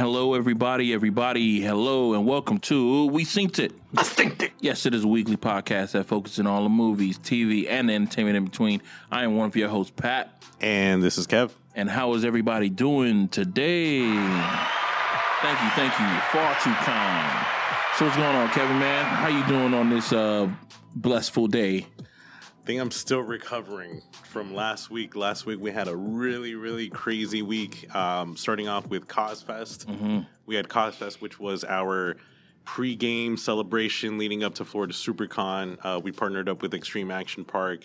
Hello, everybody, everybody. Hello, and welcome to We Synced It. I Synced It. Yes, it is a weekly podcast that focuses on all the movies, TV, and entertainment in between. I am one of your hosts, Pat. And this is Kev. And how is everybody doing today? Thank you, thank you. You're Far too kind. So what's going on, Kevin? Man, how you doing on this uh, blissful day? I think I'm still recovering from last week. Last week we had a really, really crazy week. Um, starting off with Cosfest, mm-hmm. we had Cosfest, which was our pre-game celebration leading up to Florida SuperCon. Uh, we partnered up with Extreme Action Park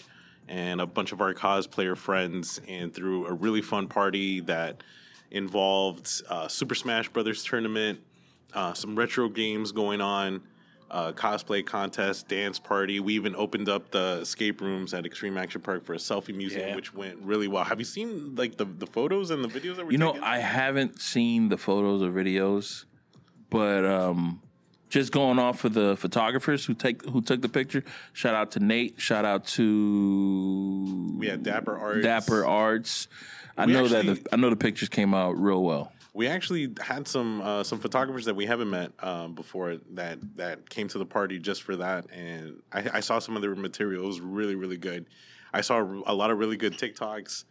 and a bunch of our cosplayer friends, and threw a really fun party that involved uh, Super Smash Brothers tournament, uh, some retro games going on uh, cosplay contest, dance party. We even opened up the escape rooms at Extreme Action Park for a selfie museum, yeah. which went really well. Have you seen like the, the photos and the videos that were? You know, taken? I haven't seen the photos or videos, but um, just going off of the photographers who take who took the picture. Shout out to Nate. Shout out to had Dapper Arts. Dapper Arts. I we know actually, that the, I know the pictures came out real well we actually had some uh, some photographers that we haven't met um, before that that came to the party just for that, and I, I, saw some of their material. It was really really good. I saw a lot of really good TikToks,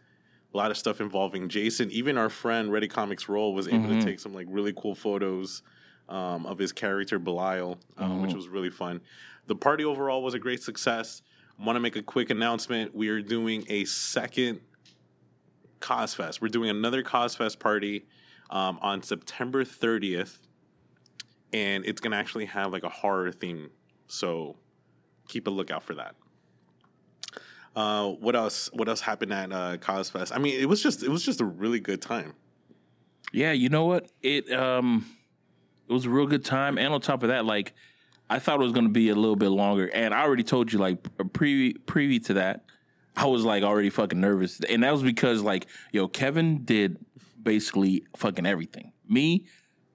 a lot of stuff involving Jason. Even our friend Ready Comics Roll was able mm-hmm. to take some like really cool photos um, of his character Belial, um, mm-hmm. which was really fun. The party overall was a great success. Want to make a quick announcement? We are doing a second Cosfest. We're doing another Cosfest party um, on September 30th, and it's gonna actually have like a horror theme. So keep a lookout for that. Uh, what else? What else happened at uh, Cosfest? I mean, it was just it was just a really good time. Yeah, you know what? It um, it was a real good time, and on top of that, like I thought it was going to be a little bit longer, and I already told you like pre preview to that, I was like already fucking nervous, and that was because like yo Kevin did basically fucking everything. Me,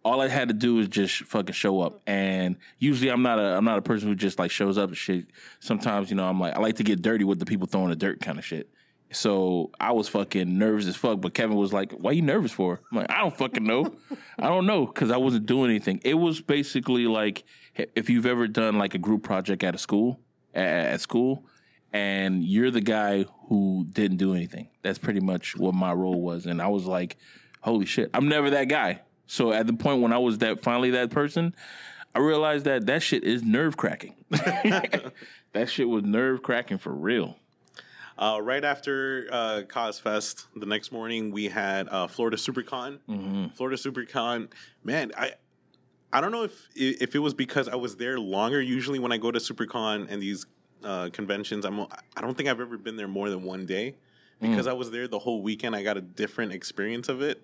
all I had to do is just fucking show up. And usually I'm not a I'm not a person who just like shows up and shit. Sometimes, you know, I'm like I like to get dirty with the people throwing the dirt kind of shit. So I was fucking nervous as fuck, but Kevin was like, "Why you nervous for?" I'm like, "I don't fucking know. I don't know because I wasn't doing anything." It was basically like if you've ever done like a group project at a school, at school, and you're the guy who didn't do anything. That's pretty much what my role was, and I was like, holy shit, I'm never that guy. So at the point when I was that finally that person, I realized that that shit is nerve cracking. that shit was nerve cracking for real. Uh, right after uh, Cosfest, the next morning we had uh, Florida SuperCon. Mm-hmm. Florida SuperCon, man, I I don't know if if it was because I was there longer. Usually when I go to SuperCon and these uh, conventions, I'm I don't think I've ever been there more than one day because mm. I was there the whole weekend. I got a different experience of it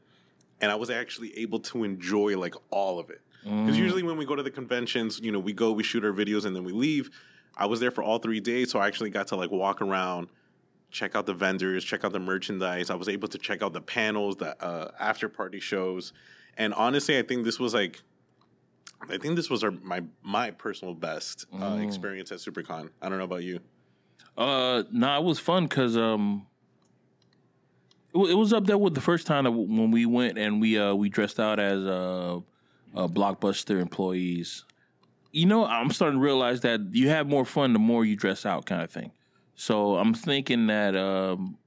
and I was actually able to enjoy like all of it. Because mm. usually when we go to the conventions, you know, we go, we shoot our videos, and then we leave. I was there for all three days, so I actually got to like walk around, check out the vendors, check out the merchandise. I was able to check out the panels, the uh, after party shows, and honestly, I think this was like, I think this was our my my personal best uh, mm. experience at SuperCon. I don't know about you. Uh, no, nah, it was fun because um, it was up there with the first time when we went and we uh, we dressed out as uh, uh, blockbuster employees. You know, I'm starting to realize that you have more fun the more you dress out, kind of thing. So I'm thinking that um,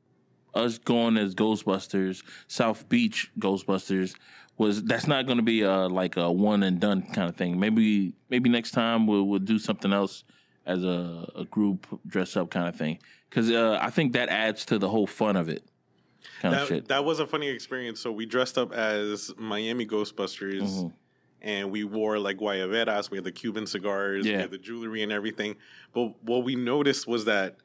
us going as Ghostbusters, South Beach Ghostbusters, was that's not going to be a, like a one and done kind of thing. Maybe maybe next time we'll we'll do something else as a, a group dress up kind of thing because uh, I think that adds to the whole fun of it kind that, of shit. That was a funny experience. So we dressed up as Miami Ghostbusters. Mm-hmm. And we wore like guayaberas. We had the Cuban cigars. Yeah. We had the jewelry and everything. But what we noticed was that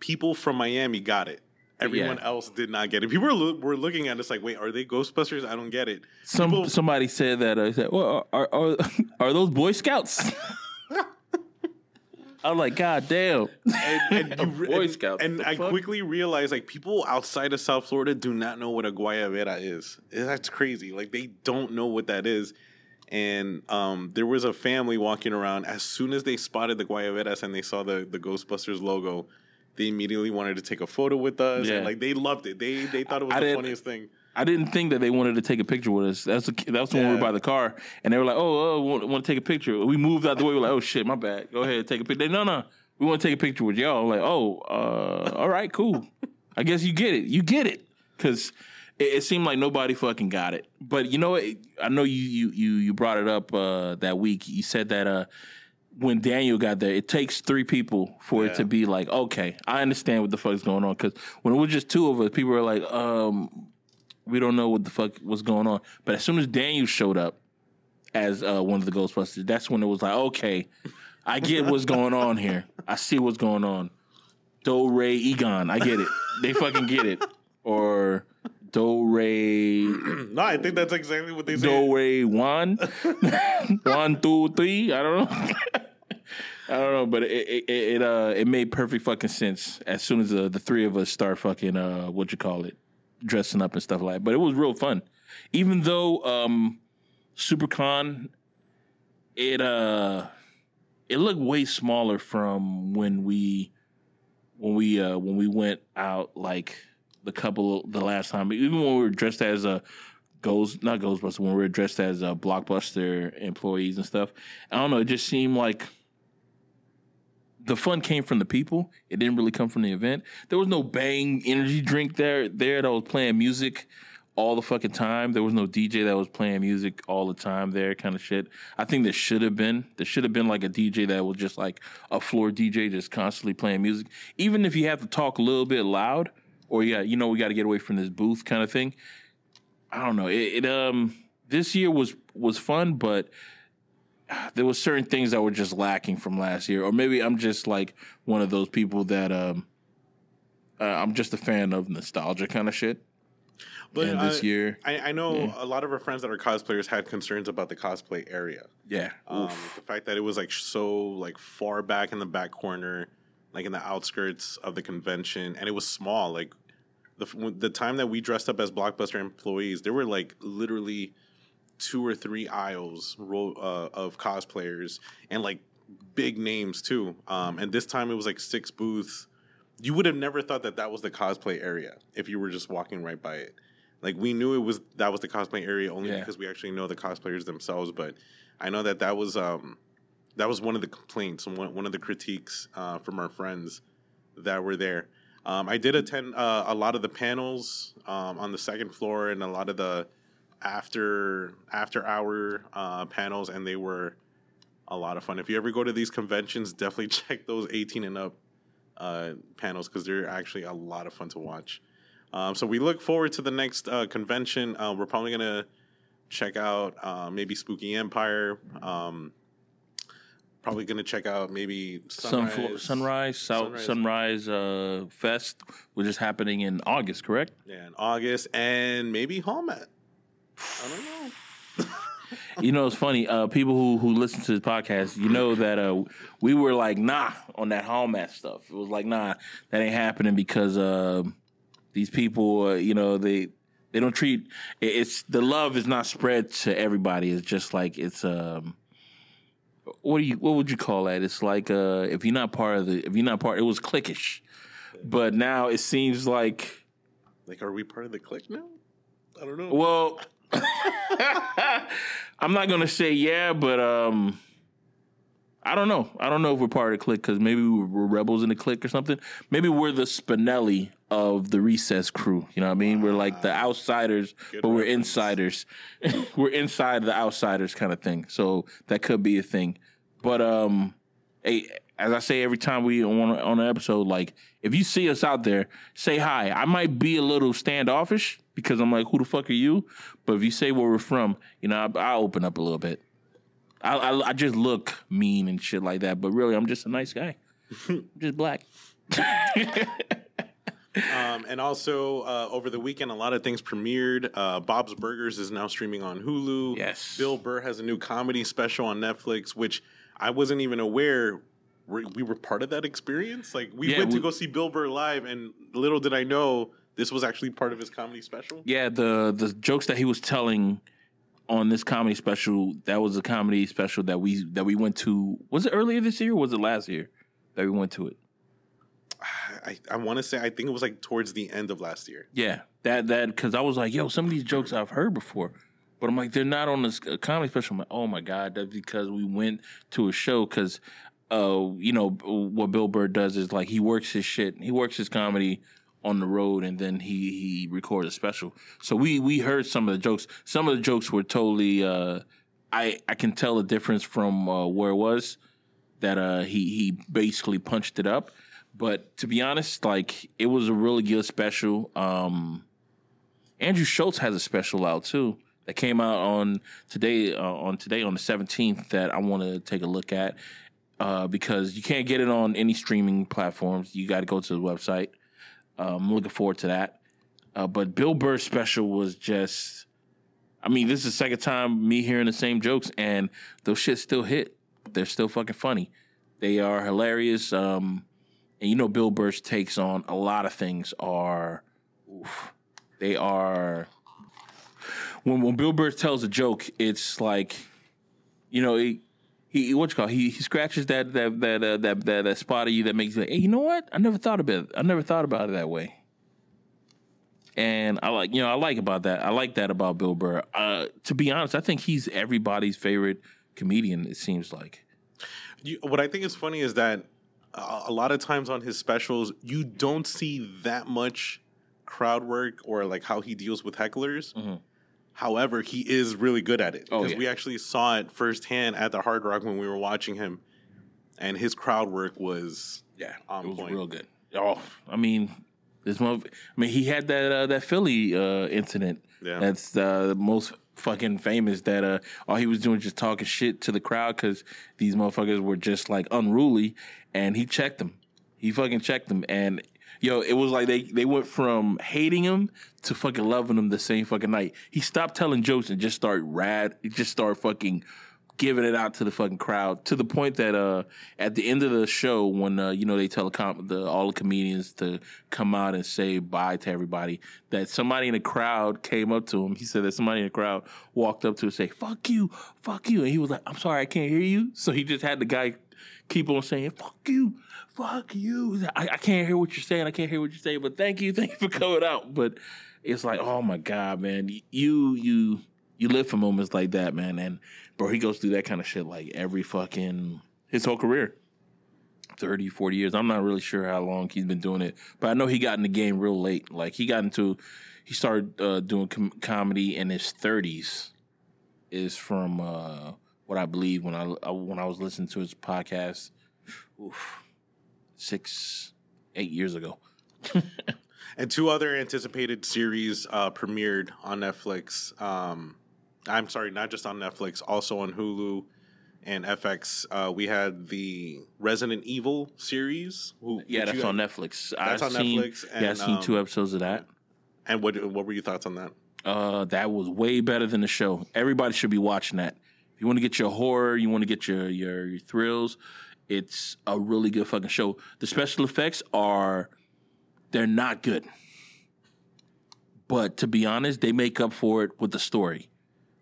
people from Miami got it. Everyone yeah. else did not get it. People were, were looking at us like, "Wait, are they Ghostbusters? I don't get it." Some People, somebody said that. I said, "Well, are are, are those Boy Scouts?" I'm like, God damn. And, and you, Boy Scouts. And, and I fuck? quickly realized like people outside of South Florida do not know what a guayabera is. That's crazy. Like they don't know what that is. And um, there was a family walking around. As soon as they spotted the guayaberas and they saw the, the Ghostbusters logo, they immediately wanted to take a photo with us. Yeah. And like they loved it. They they thought it was I the funniest thing. I didn't think that they wanted to take a picture with us. That's the, that's when we were by the car, and they were like, "Oh, oh want, want to take a picture?" We moved out the way. We are like, "Oh shit, my bad. Go ahead, take a picture." They, no, no, we want to take a picture with y'all. I'm like, "Oh, uh, all right, cool. I guess you get it. You get it." Because it, it seemed like nobody fucking got it. But you know what? I know you you you you brought it up uh, that week. You said that uh, when Daniel got there, it takes three people for it to be like, okay, I understand what the fuck's going on. Because when it was just two of us, people were like, um, we don't know what the fuck was going on. But as soon as Daniel showed up as uh, one of the Ghostbusters, that's when it was like, okay, I get what's going on here. I see what's going on. Do Ray Egon, I get it. They fucking get it. Or Do Ray No, I think that's exactly what they say. Do Ray One, one, two, three. I don't know. I don't know, but it it, it it uh it made perfect fucking sense as soon as the, the three of us start fucking uh what you call it dressing up and stuff like. that. But it was real fun, even though um SuperCon it uh it looked way smaller from when we when we uh when we went out like the couple the last time even when we were dressed as a Ghost, not Ghostbuster, when we were dressed as uh, Blockbuster employees and stuff. I don't know. It just seemed like the fun came from the people. It didn't really come from the event. There was no bang energy drink there there that was playing music all the fucking time. There was no DJ that was playing music all the time there, kind of shit. I think there should have been. There should have been like a DJ that was just like a floor DJ just constantly playing music. Even if you have to talk a little bit loud, or yeah, you know, we got to get away from this booth kind of thing. I don't know. It, it um this year was was fun, but there was certain things that were just lacking from last year, or maybe I'm just like one of those people that um uh, I'm just a fan of nostalgia kind of shit. But and this I- year, I, I know a lot of our friends that are cosplayers had concerns about the cosplay area. yeah, Um, the fact that it was like so like far back in the back corner, like in the outskirts of the convention, and it was small. Like the the time that we dressed up as Blockbuster employees, there were like literally two or three aisles ro- uh, of cosplayers and like big names too. Um, and this time it was like six booths. You would have never thought that that was the cosplay area if you were just walking right by it. Like we knew it was that was the cosplay area only Yeah. because we actually know the cosplayers themselves. But I know that that was um, that was one of the complaints one, one of the critiques uh, from our friends that were there. Um, I did attend uh, a lot of the panels um, on the second floor and a lot of the after after hour uh, panels, and they were a lot of fun. If you ever go to these conventions, definitely check those 18 and up uh, panels because they're actually a lot of fun to watch. Um, so we look forward to the next uh, convention. Uh, we're probably gonna check out uh, maybe Spooky Empire. Um, probably gonna check out maybe Sunrise. sunrise, South Sunrise. sunrise, uh, fest, which is happening in August, correct? Yeah, in August, and maybe Hallmat. I don't know. you know, it's funny. Uh, people who who listen to this podcast, you know that uh, we were like, nah, on that Hallmat stuff. It was like, nah, that ain't happening because uh, these people, uh, you know, they they don't treat it's the love is not spread to everybody. It's just like it's um. What do you? What would you call that? It's like uh, if you're not part of the, if you're not part, it was cliquish, but now it seems like Like, are we part of the clique now? I don't know. well, I'm not gonna say yeah, but um, I don't know. I don't know if we're part of the clique because maybe we we're rebels in the clique or something. Maybe we're the Spinelli of the recess crew. You know what I mean? We're like the outsiders, Good but we're reference. insiders. we're inside the outsiders kind of thing. So that could be a thing. But um, hey, as I say every time we on on an episode, like if you see us out there, say hi. I might be a little standoffish because I'm like, who the fuck are you? But if you say where we're from, you know, I, I open up a little bit. I, I I just look mean and shit like that, but really, I'm just a nice guy. I'm just black. Um, and also uh, over the weekend, a lot of things premiered. Uh, Bob's Burgers is now streaming on Hulu. Yes. Bill Burr has a new comedy special on Netflix, which I wasn't even aware we we were part of that experience. Like we Yeah, went to go see Bill Burr live, and little did I know this was actually part of his comedy special. Yeah, the the jokes that he was telling on this comedy special, that was a comedy special that we that we went to. Was it earlier this year? or Was it last year that we went to it? I, I want to say I think it was like towards the end of last year. Yeah, that that because I was like, yo, some of these jokes I've heard before, but I'm like, they're not on this uh, comedy special. I'm like, oh my god, that's because we went to a show because, uh, you know, what Bill Burr does is like he works his shit, he works his comedy on the road, and then he he records a special. So we we heard some of the jokes. Some of the jokes were totally. Uh, I I can tell the difference from uh, where it was that uh, he he basically punched it up. But to be honest, like it was a really good special. Um, Andrew Schulz has a special out too that came out on today uh, on today on the seventeenth that I want to take a look at uh, because you can't get it on any streaming platforms. You got to go to the website. Uh, I'm looking forward to that. Uh, but Bill Burr's special was just. I mean, this is the second time me hearing the same jokes, and those shit still hit. They're still fucking funny. They are hilarious. Um, and you know, Bill Burr's takes on a lot of things are, oof, they are. When when Bill Burr tells a joke, it's like, you know, he, he what you call he he scratches that that that uh, that, that that spot of you that makes you like, hey, you know what? I never thought about it. I never thought about it that way. And I like, you know, I like about that. I like that about Bill Burr. Uh, to be honest, I think he's everybody's favorite comedian. It seems like. You, what I think is funny is that a lot of times on his specials, you don't see that much crowd work or like how he deals with hecklers. Mm-hmm. However, he is really good at it Oh, because yeah. we actually saw it firsthand at the Hard Rock when we were watching him, and his crowd work was Yeah, On it was point. real good. Oh, I mean, this month. I mean, he had that uh, that Philly uh, incident. Yeah. that's uh, the most fucking famous. That uh, all he was doing was just talking shit to the crowd because these motherfuckers were just like unruly, and he checked them. He fucking checked them, and yo, it was like they they went from hating him to fucking loving him the same fucking night. He stopped telling jokes and just started rad. Just started fucking giving it out to the fucking crowd to the point that uh at the end of the show when uh you know they tell the all the comedians to come out and say bye to everybody that somebody in the crowd came up to him he said that somebody in the crowd walked up to him and say fuck you fuck you and he was like i'm sorry i can't hear you so he just had the guy keep on saying fuck you fuck you. I, I can't hear what you're saying. I can't hear what you're saying but thank you. Thank you for coming out. But it's like oh my god man. You you you live for moments like that man. And bro he goes through that kind of shit like every fucking his whole career. 30 40 years. I'm not really sure how long he's been doing it but i know he got in the game real late. Like he got into he started uh, doing com- comedy in his 30s is from uh, what i believe when I, when i was listening to his podcast. Oof, six eight years ago And two other anticipated series uh, premiered on Netflix. Um, I'm sorry, not just on Netflix, also on Hulu and FX. Uh, we had the Resident Evil series. Who, yeah that's on netflix That's I've on seen, Netflix, yeah i've seen um, two episodes of that And what what were your thoughts on that? Uh, that was way better than the show. Everybody should be watching that. If you want to get your horror, you want to get your, your your thrills, it's a really good fucking show. The special effects are they're not good. But to be honest, they make up for it with the story.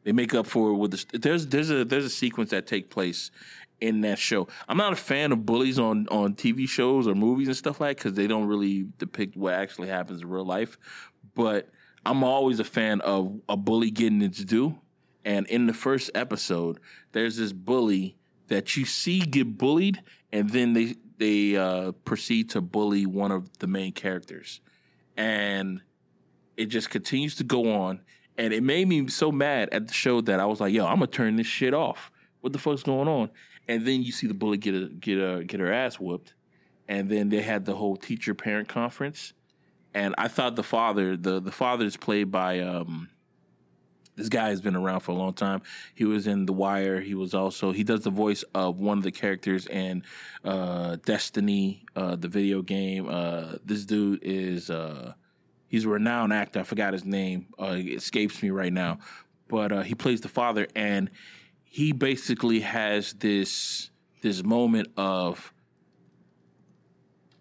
They make up for it with the there's there's a there's a sequence that take place in that show. I'm not a fan of bullies on on TV shows or movies and stuff like because they don't really depict what actually happens in real life. But I'm always a fan of a bully getting its due. And in the first episode, there's this bully that you see get bullied, and then they they uh, proceed to bully one of the main characters, and it just continues to go on. And it made me so mad at the show that I was like, "Yo, I'm gonna turn this shit off. What the fuck's going on?" And then you see the bully get a, get a, get her ass whooped, and then they had the whole teacher parent conference, and I thought the father, the the father is played by um, this guy has been around for a long time. He was in The Wire. He was also he does the voice of one of the characters in uh, Destiny, uh, the video game. Uh, this dude is uh, he's a renowned actor. I forgot his name. Uh, escapes me right now, but uh, he plays the father, and he basically has this this moment of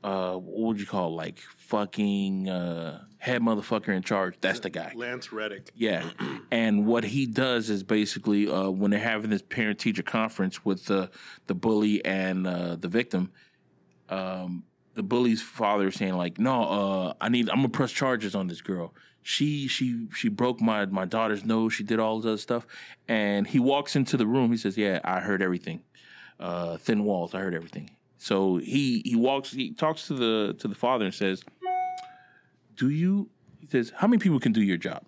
uh, what would you call it? like fucking uh, head motherfucker in charge? That's the guy. Lance Reddick. Yeah. And what he does is basically uh, when they're having this parent teacher conference with the the bully and uh, the victim, um, the bully's father is saying like, no, uh, I need, I'm gonna press charges on this girl. She she she broke my my daughter's nose. She did all this other stuff, and he walks into the room. He says, "Yeah, I heard everything. Uh, thin walls. I heard everything." So he he walks. He talks to the to the father and says, "Do you?" He says, "How many people can do your job?"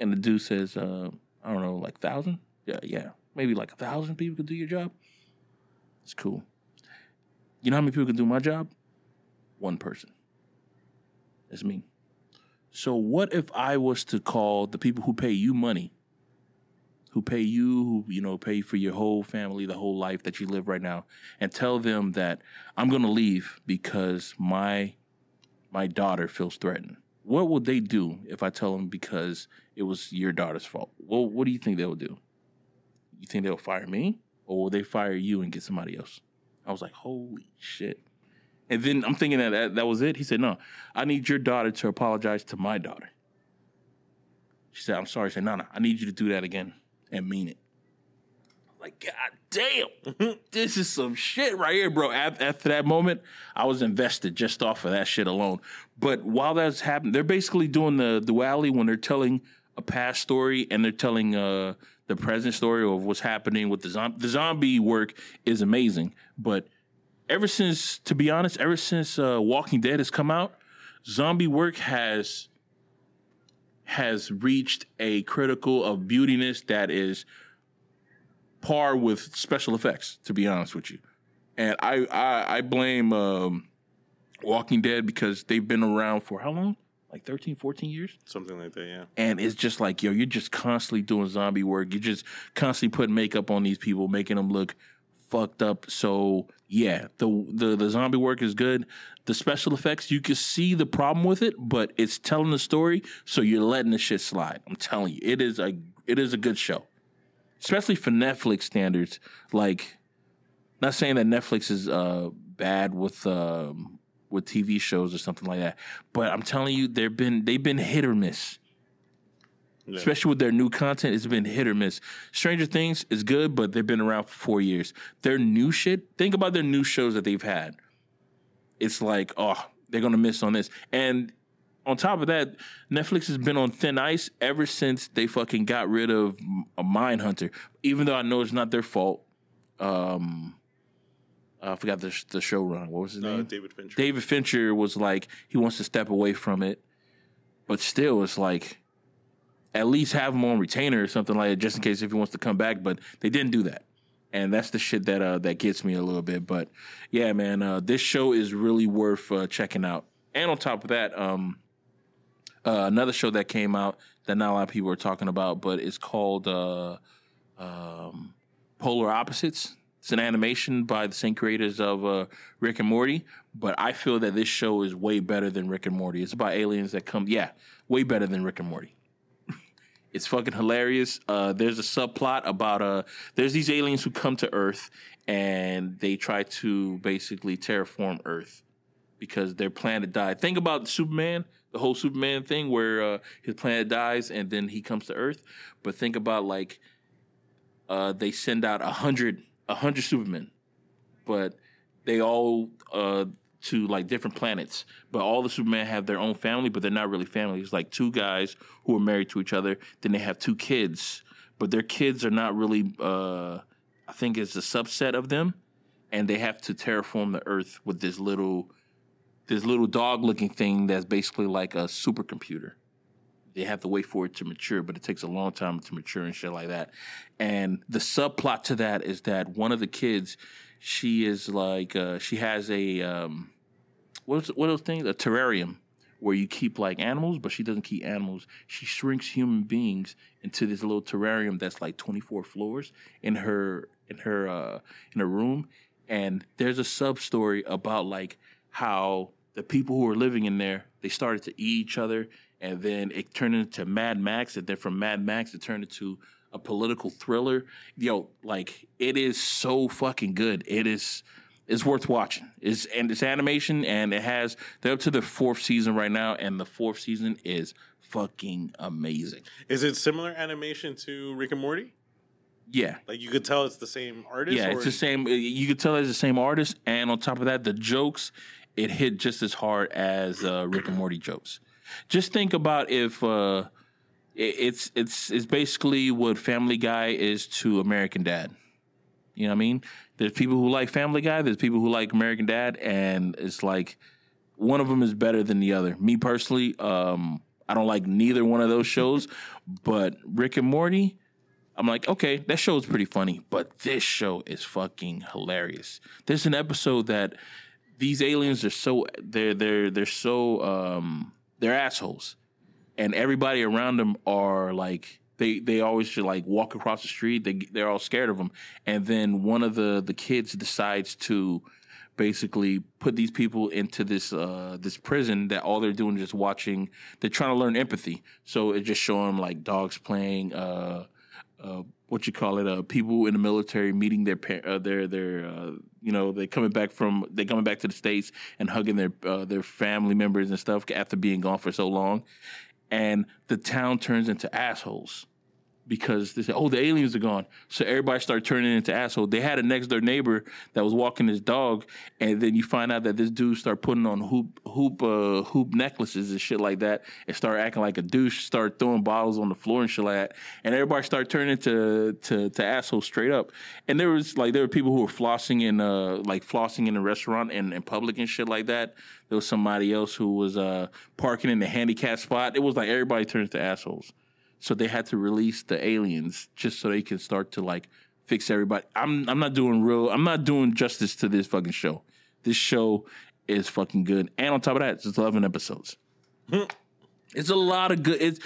And the dude says, uh, "I don't know, like thousand. Yeah, yeah, maybe like a thousand people can do your job." It's cool. You know how many people can do my job? One person. It's me. So what if I was to call the people who pay you money, who pay you, who you know, pay for your whole family, the whole life that you live right now, and tell them that I'm gonna leave because my my daughter feels threatened. What would they do if I tell them because it was your daughter's fault? Well, what do you think they'll do? You think they'll fire me? Or will they fire you and get somebody else? I was like, holy shit. And then I'm thinking that, that that was it. He said, no, I need your daughter to apologize to my daughter. She said, I'm sorry. I said, no, no, I need you to do that again and mean it. Like, God damn, this is some shit right here, bro. After that moment, I was invested just off of that shit alone. But while that's happening, they're basically doing the duality when they're telling a past story and they're telling uh, the present story of what's happening with the zombie. The zombie work is amazing, but ever since, to be honest, ever since uh, Walking Dead has come out, zombie work has has reached a critical of beautiness that is par with special effects. To be honest with you, and I I, I blame um, Walking Dead because they've been around for how long? Like 13, 14 years? Something like that, yeah. And it's just like, yo, you're just constantly doing zombie work. You're just constantly putting makeup on these people, making them look fucked up. So yeah, the the the zombie work is good. The special effects, you can see the problem with it, but it's telling the story, so you're letting the shit slide. I'm telling you, it is a it is a good show especially for Netflix standards. Like, not saying that Netflix is uh, bad with um, with TV shows or something like that, but I'm telling you, they've been they've been hit or miss. Yeah. Especially with their new content, it's been hit or miss. Stranger Things is good, but they've been around for four years. Their new shit, think about their new shows that they've had. It's like, oh, they're gonna miss on this. And on top of that, Netflix has been on thin ice ever since they fucking got rid of a Mindhunter. Even though I know it's not their fault. Um, I forgot the the show run. What was his uh, name? David Fincher. David Fincher was like he wants to step away from it, but still, it's like at least have him on retainer or something like that, just in case if he wants to come back. But they didn't do that, and that's the shit that uh, that gets me a little bit. But yeah, man, uh, this show is really worth uh, checking out. And on top of that, um, uh, another show that came out that not a lot of people are talking about, but it's called uh, um, Polar Opposites. It's an animation by the same creators of uh, Rick and Morty, but I feel that this show is way better than Rick and Morty. It's about aliens that come, yeah, way better than Rick and Morty. it's fucking hilarious. Uh, there's a subplot about uh, there's these aliens who come to Earth and they try to basically terraform Earth because their planet died. Think about Superman the whole Superman thing where uh, his planet dies and then he comes to Earth. But think about like uh, they send out a hundred a hundred Supermen, but they all uh, to like different planets. But all the Supermen have their own family, but they're not really family. It's like two guys who are married to each other. Then they have two kids, but their kids are not really. Uh, I think it's a subset of them, and they have to terraform the Earth with this little this little dog looking thing that's basically like a supercomputer. They have to wait for it to mature, but it takes a long time to mature and shit like that. And the subplot to that is that one of the kids, she is like, uh, she has a, um, what's what those things? A terrarium where you keep like animals, but she doesn't keep animals. She shrinks human beings into this little terrarium that's like 24 floors in her in her uh in her room. And there's a sub story about like how the people who were living in there, they started to eat each other, and then it turned into Mad Max, and then from Mad Max it turned into a political thriller. Yo, like it is so fucking good. It is it's worth watching. It's and it's animation and it has they're up to the fourth season right now, and the fourth season is fucking amazing. Is it similar animation to Rick and Morty? Yeah. Like you could tell it's the same artist. Yeah, it's the same. You could tell it's the same artist, and on top of that, the jokes it hit just as hard as uh, Rick and Morty jokes. Just think about if uh, it, it's it's it's basically what Family Guy is to American Dad. You know what I mean? There's people who like Family Guy. There's people who like American Dad, and it's like one of them is better than the other. Me personally, um, I don't like neither one of those shows, but Rick and Morty. I'm like, okay, that show is pretty funny, but this show is fucking hilarious. There's an episode that these aliens are so they're they're they're so um they're assholes, and everybody around them are like they they always should like walk across the street. They they're all scared of them, and then one of the the kids decides to basically put these people into this uh this prison that all they're doing is just watching. They're trying to learn empathy, so it just showing them like dogs playing. uh uh, what you call it, uh, people in the military meeting their par- uh, their their uh, you know they coming back from they coming back to the states and hugging their uh, their family members and stuff after being gone for so long, and the town turns into assholes because they said, "Oh, the aliens are gone," so everybody started turning into assholes. They had a next door neighbor that was walking his dog, and then you find out that this dude start putting on hoop hoop uh, hoop necklaces and shit like that, and start acting like a douche, start throwing bottles on the floor and shit like that, and everybody started turning to to to assholes straight up. And there was like there were people who were flossing in uh like flossing in a restaurant and in public and shit like that. There was somebody else who was uh parking in the handicap spot. It was like everybody turns to assholes. So they had to release the aliens just so they can start to like fix everybody. I'm I'm not doing real. I'm not doing justice to this fucking show. This show is fucking good, and on top of that, it's 11 episodes. it's a lot of good. It's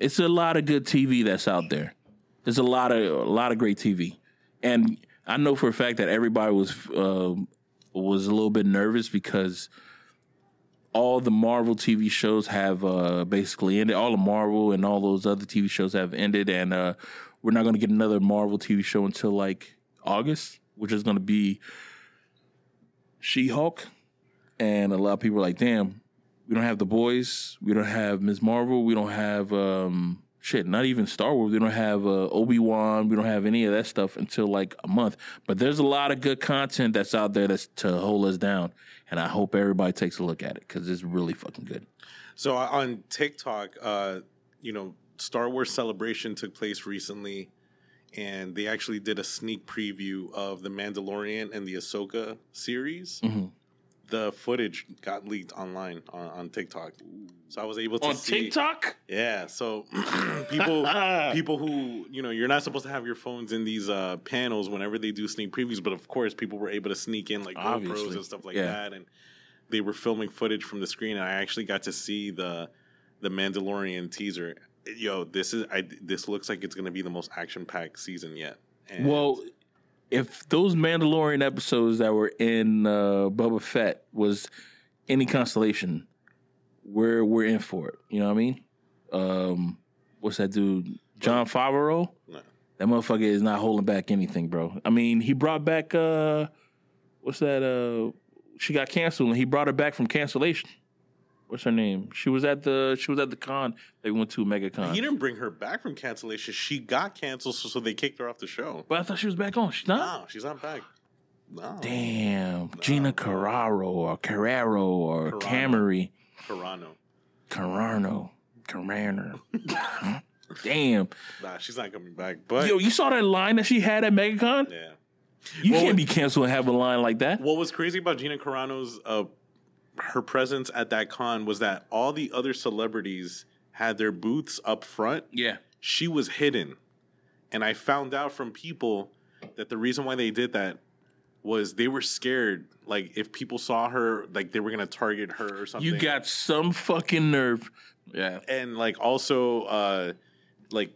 it's a lot of good TV that's out there. There's a lot of a lot of great TV, and I know for a fact that everybody was um was a little bit nervous because all the Marvel TV shows have uh, basically ended. All the Marvel and all those other TV shows have ended, and uh, we're not going to get another Marvel TV show until like August, which is going to be She Hulk. And a lot of people are like, "Damn, we don't have the boys. We don't have Ms. Marvel. We don't have um, shit. Not even Star Wars. We don't have uh, Obi Wan. We don't have any of that stuff until like a month. But there's a lot of good content that's out there that's to hold us down." And I hope everybody takes a look at it because it's really fucking good. So on TikTok, uh, you know, Star Wars Celebration took place recently, and they actually did a sneak preview of the Mandalorian and the Ahsoka series. Mm-hmm. The footage got leaked online on, on TikTok, so I was able to on see. TikTok. Yeah, so people people who you know you're not supposed to have your phones in these uh, panels whenever they do sneak previews, but of course people were able to sneak in like GoPros Obviously. and stuff like Yeah. that, and they were filming footage from the screen, and I actually got to see the the Mandalorian teaser. Yo, this is I, this looks like it's going to be the most action packed season yet. And Well, if those Mandalorian episodes that were in uh, Boba Fett was any constellation, we're we're in for it. You know what I mean? Um, what's that dude? Jon Favreau. No. That motherfucker is not holding back anything, bro. I mean, he brought back uh, what's that? Uh, she got canceled, and he brought her back from cancellation. What's her name? She was at the she was at the con. They went to Mega Con. he didn't bring her back from cancellation. She got canceled, so, so they kicked her off the show. but I thought she was back on. She's not. No, she's not back. No, Damn, Gina Carraro or Carrero or Carano. Camry, Carano. Carano, Carano. Damn, Nah, she's not coming back. But yo, you saw that line that she had at MegaCon? yeah. You Well, can't be canceled and have a line like that. What was crazy about Gina Carano's uh, her presence at that con was that all the other celebrities had their booths up front. Yeah, She was hidden, and I found out from people that the reason why they did that was they were scared. Like if people saw her, like they were gonna target her or something. you got some fucking nerve. Yeah, and like also uh like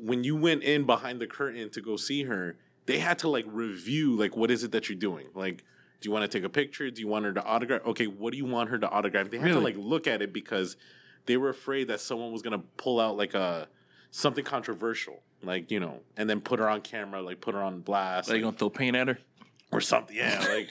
when you went in behind the curtain to go see her they had to like review like what is it that you're doing like do you want to take a picture do you want her to autograph okay what do you want her to autograph they had to like look at it because they were afraid that someone was gonna pull out like a something controversial like you know and then put her on camera like put her on blast are you like, gonna throw paint at her? or something yeah like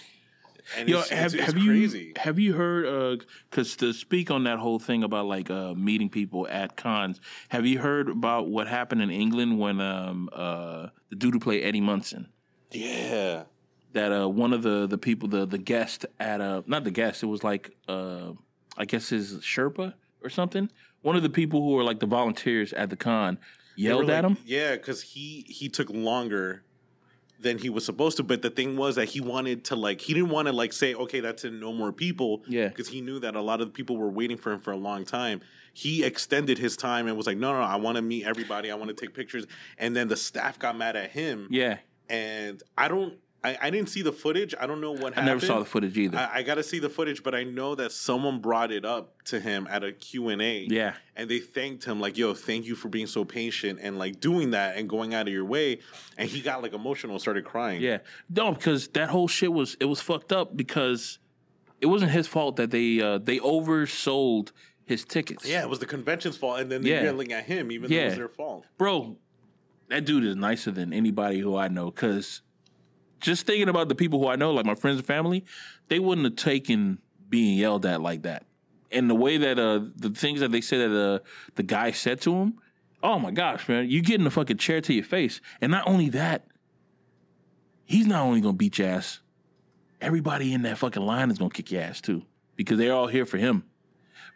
and Yo, it's, have, it's, have crazy. you have you heard? Because to speak on that whole thing about like uh, meeting people at cons, have you heard about what happened in England when um, uh, the dude who played Eddie Munson? yeah, That uh, one of the the people, the the guest at uh, not the guest, it was like uh, I guess his Sherpa or something. One of the people who were like the volunteers at the con yelled at like- him. Yeah, because he he took longer than he was supposed to. But the thing was that he wanted to like he didn't want to like say okay that's it no more people. Yeah. because he knew that a lot of the people were waiting for him for a long time. He extended his time and was like no no, no I want to meet everybody. I want to take pictures. And then the staff got mad at him. Yeah, and I don't. I, I didn't see the footage. I don't know what happened. I happened. never saw the footage either. I, I got to see the footage, but I know that someone brought it up to him at a Q and A yeah, and they thanked him like yo thank you for being so patient and like doing that and going out of your way and he got like emotional and started crying Yeah, no, because that whole shit was it was fucked up because it wasn't his fault that they uh, they oversold his tickets. yeah it was the convention's fault and then they're Yeah. yelling at him even though it was their fault bro, that dude is nicer than anybody who I know. Because just thinking about the people who I know, like my friends and family, they wouldn't have taken being yelled at like that. And the way that uh the things that they said that uh, the guy said to him, oh my gosh, man, you getting a fucking chair to your face. And not only that, he's not only gonna beat your ass, everybody in that fucking line is gonna kick your ass too. Because they're all here for him.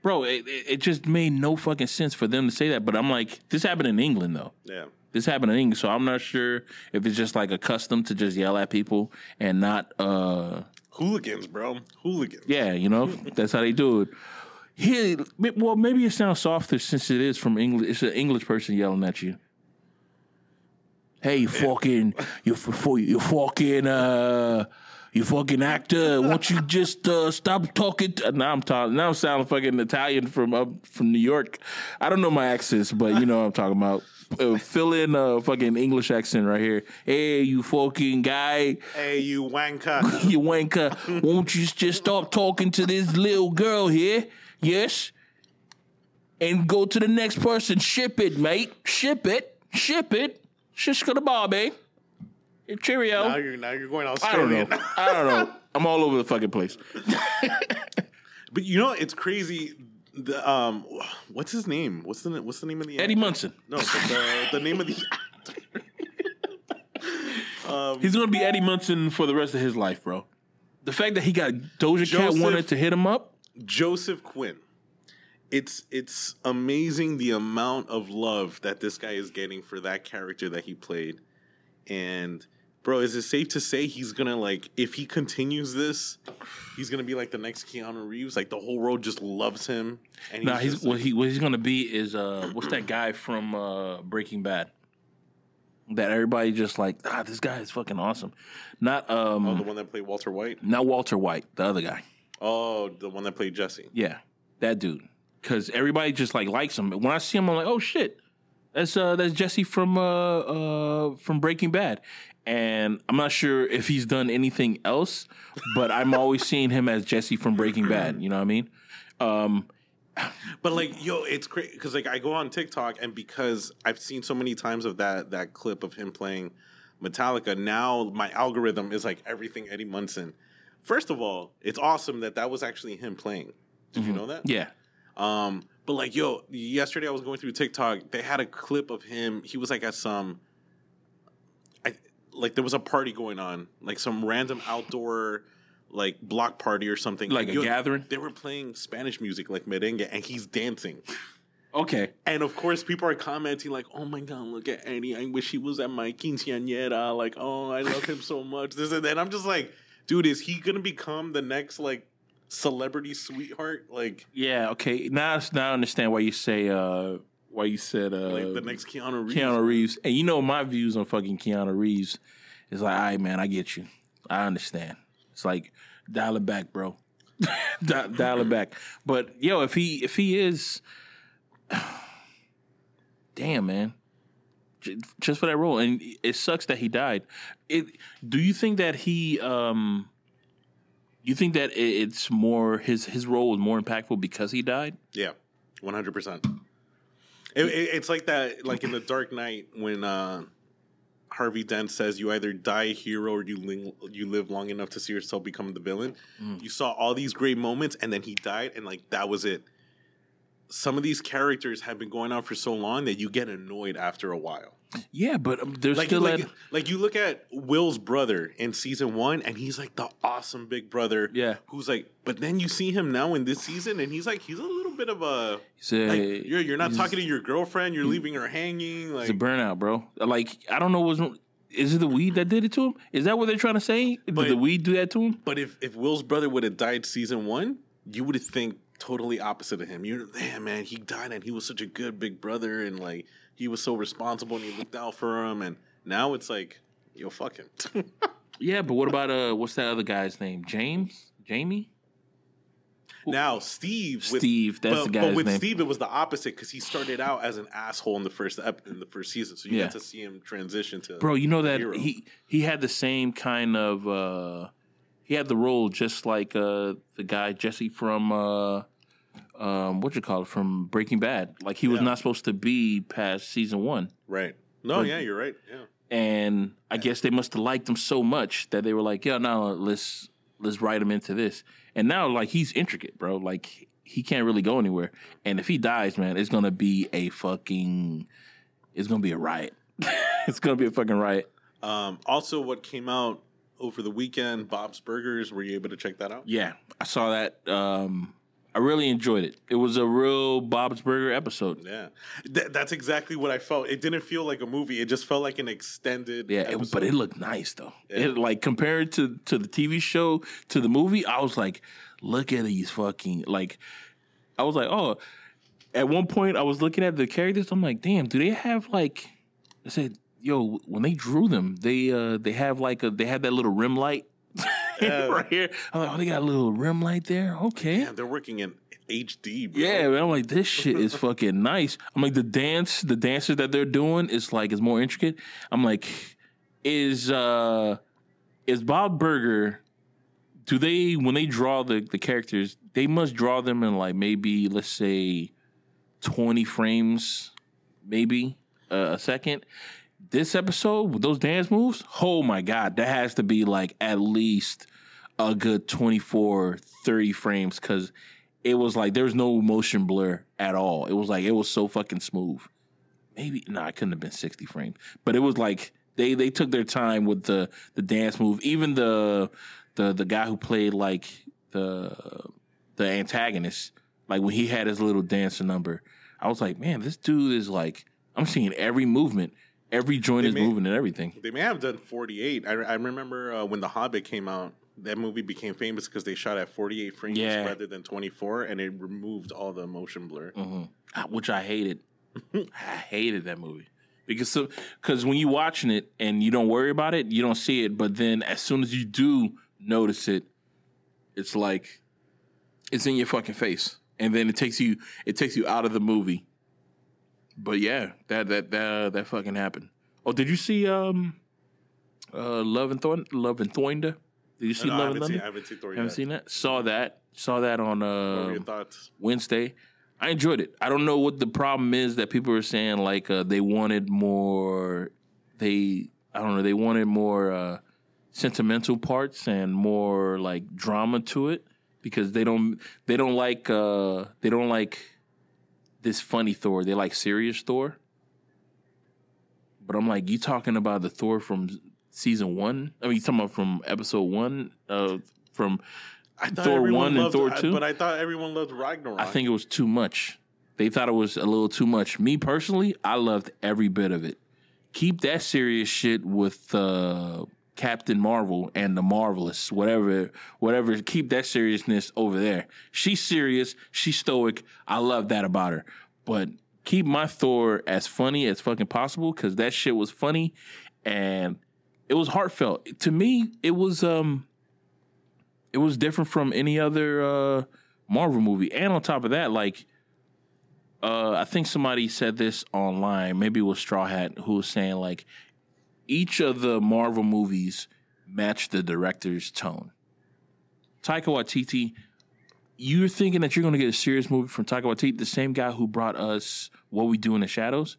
Bro, it, it it just made no fucking sense for them to say that. But I'm like, this happened in England though. yeah This happened in England, so I'm not sure if it's just like accustomed to just yell at people and not uh hooligans bro hooligans yeah, you know, that's how they do it. Here, well, maybe it sounds softer since it is from English. It's an English person yelling at you. Hey, you fucking, you you fucking, uh, you fucking actor. Won't you just uh, stop talking? To, now I'm talking. Now I'm sounding fucking Italian from up from New York. I don't know my accents, but you know what I'm talking about. Uh, fill in a fucking English accent right here. Hey, you fucking guy hey you wanker you wanker, won't you just stop talking to this little girl here? Yes? And go to the next person. Ship it, mate. Ship it. Ship it. Shish the Bobby. Cheerio. now you're now you're going I don't know. I don't know. I'm all over the fucking place. but you know it's crazy the um what's his name what's the what's the name of the Eddie actor? Munson. no the the name of the um He's gonna be Eddie Munson for the rest of his life, bro. The fact that he got Doja Cat wanted to hit him up. Joseph Quinn. It's it's amazing the amount of love that this guy is getting for that character that he played. And bro, is it safe to say he's gonna like if he continues this, he's gonna be like the next Keanu Reeves? Like the whole world just loves him. And Nah, he's what like- he what he's gonna be is uh what's that guy from uh Breaking Bad? That everybody just like ah this guy is fucking awesome. Not um oh, the one that played Walter White. not Walter White, the other guy. Oh, the one that played Jesse. Yeah, that dude. Because everybody just like likes him. When I see him, I'm like, oh shit, that's uh that's Jesse from uh uh from Breaking Bad. And I'm not sure if he's done anything else, but I'm always seeing him as Jesse from Breaking Bad. You know what I mean? Um, But like, yo, it's crazy because like I go on TikTok and because I've seen so many times of that that clip of him playing Metallica, now my algorithm is like everything Eddie Munson. First of all, it's awesome that that was actually him playing. Did you know that? yeah, Um, but like, yo, yesterday I was going through TikTok. They had a clip of him. He was like at some, I like there was a party going on, like some random outdoor, like block party or something. like And, a yo, gathering. They were playing Spanish music like merengue, and he's dancing. Okay, And of course, people are commenting like, "Oh my god, look at Eddie! I wish he was at my quinceañera. Like, oh, I love him so much." This and that. I'm just like, dude, is he gonna become the next like celebrity sweetheart? Like, yeah, okay. Now, now I understand why you say uh why you said uh like the next Keanu Reeves? Keanu Reeves. And you know my views on fucking Keanu Reeves is like, all right, man, I get you. I understand. It's like dial it back, bro. dial, dial it back. But yo, if he if he is, damn man, J- just for that role, and it sucks that he died. It. Do you think that he? um You think that it's more his his role was more impactful because he died? Yeah, one hundred percent. It's like that, like in the Dark Knight when uh Harvey Dent says you either die a hero or you ling- you live long enough to see yourself become the villain. Mm. You saw all these great moments, and then he died, and like that was it. Some of these characters have been going on for so long that you get annoyed after a while. Yeah, but um, there's Like, still like, that. like you look at Will's brother in season one, and he's like the awesome big brother. Yeah. who's like, but then you see him now in this season, and he's like, he's a little bit of a He's a, like you're you're not talking to your girlfriend, you're leaving her hanging. Like It's a burnout, bro. Like I don't know what's is it the weed that did it to him? Is that what they're trying to say? But- did the weed do that to him? But if if Will's brother would have died season one, you would have think totally opposite of him. You're damn man, he died and he was such a good big brother and like he was so responsible and he looked out for him. And now it's like, yo, fuck him. Yeah, but what about uh what's that other guy's name? James? Jamie? now Steve, with, Steve, that's but, the but with name. Steve, it was the opposite because he started out as an asshole in the first ep- in the first season, so you Yeah. get to see him transition to Bro, you know that hero. he he had the same kind of uh he had the role just like uh the guy Jesse from uh um what you call it from Breaking Bad. Like he was Yeah. not supposed to be past season 1. right. No, But- yeah, you're right. Yeah. and I guess they must have liked him so much that they were like, "Yeah, now let's let's write him into this." And now, like, he's intricate, bro. Like, he can't really go anywhere. And if he dies, man, it's gonna be a fucking, it's gonna be a riot. it's gonna be a fucking riot. Um, also, what came out over the weekend, Bob's Burgers. Were you able to check that out? Yeah, I saw that. Um, I really enjoyed it. It was a real Bob's Burger episode. Yeah, Th- that's exactly what I felt. It didn't feel like a movie. It just felt like an extended. Yeah, it, but it looked nice though. Yeah. It like compared to to the TV show to the movie, I was like, look at these fucking like. I was like, oh. At one point, I was looking at the characters. I'm like, damn, do they have like? I said, yo, when they drew them, they uh they have like a they have that little rim light Yeah. right here. I'm like, oh, they got a little rim light there. Okay. Damn, they're working in HD. Bro. Yeah, man, I'm like, this shit is fucking nice. I'm like, the dance, the dances that they're doing is like is more intricate. I'm like, is uh is Bob Burger do they when they draw the, the characters, they must draw them in like maybe let's say twenty frames, maybe uh, a second. This episode with those dance moves, oh my god, that has to be like at least a good 24, 30 frames because it was like there was no motion blur at all. It was like it was so fucking smooth. Maybe no, it couldn't have been sixty frames, but it was like they they took their time with the the dance move. Even the the the guy who played like the the antagonist, like when he had his little dancing number, I was like, man, this dude is like I'm seeing every movement, every joint They is made- moving and everything. They may have done 48. I, I remember uh, when The Hobbit came out, that movie became famous because they shot at 48 frames Yeah. rather than 24, and it removed all the motion blur. hmm which I hated. I hated that movie because because when you're watching it and you don't worry about it, you don't see it. But then as soon as you do notice it, it's like it's in your fucking face, and then it takes you it takes you out of the movie. But yeah, that that that that fucking happened. Oh, did you see um uh Love and Thorn Love and Thunder? Did you see No, Love and seen, I Thunder? haven't seen Thor Haven't yet. seen that? Saw that. Saw that on What were your uh? Wednesday. I enjoyed it. I don't know what the problem is that people are saying like uh, they wanted more. They I don't know. They wanted more uh, sentimental parts and more like drama to it because they don't they don't like uh, they don't like this funny Thor. They like serious Thor. But I'm like, you talking about the Thor from season one? I mean, you talking about from episode one? Uh, from I Thor 1 and Thor I- 2? But I thought everyone loved Ragnarok. I think it was too much. They thought it was a little too much. Me personally, I loved every bit of it. Keep that serious shit with uh, Captain Marvel and the Marvelous, whatever, whatever. Keep that seriousness over there. She's serious. She's stoic. I love that about her. But keep my Thor as funny as fucking possible because that shit was funny and it was heartfelt. To me, it was um, it was different from any other uh Marvel movie. And on top of that, like, uh, I think somebody said this online. Maybe it was Straw Hat who was saying like, each of the Marvel movies match the director's tone. Taika Waititi, you're thinking that you're going to get a serious movie from Taika Waititi, the same guy who brought us What We Do in the Shadows.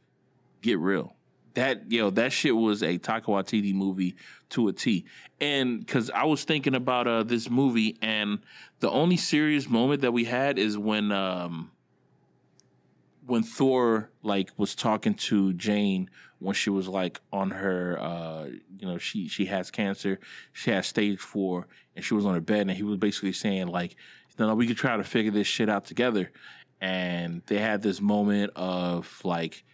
Get real. That yo that shit was a Taika Waititi movie to a T. And because I was thinking about uh this movie, and the only serious moment that we had is when um when Thor like was talking to Jane when she was like on her uh you know she she has cancer she has stage four and she was on her bed and he was basically saying like no, know we could try to figure this shit out together and they had this moment of like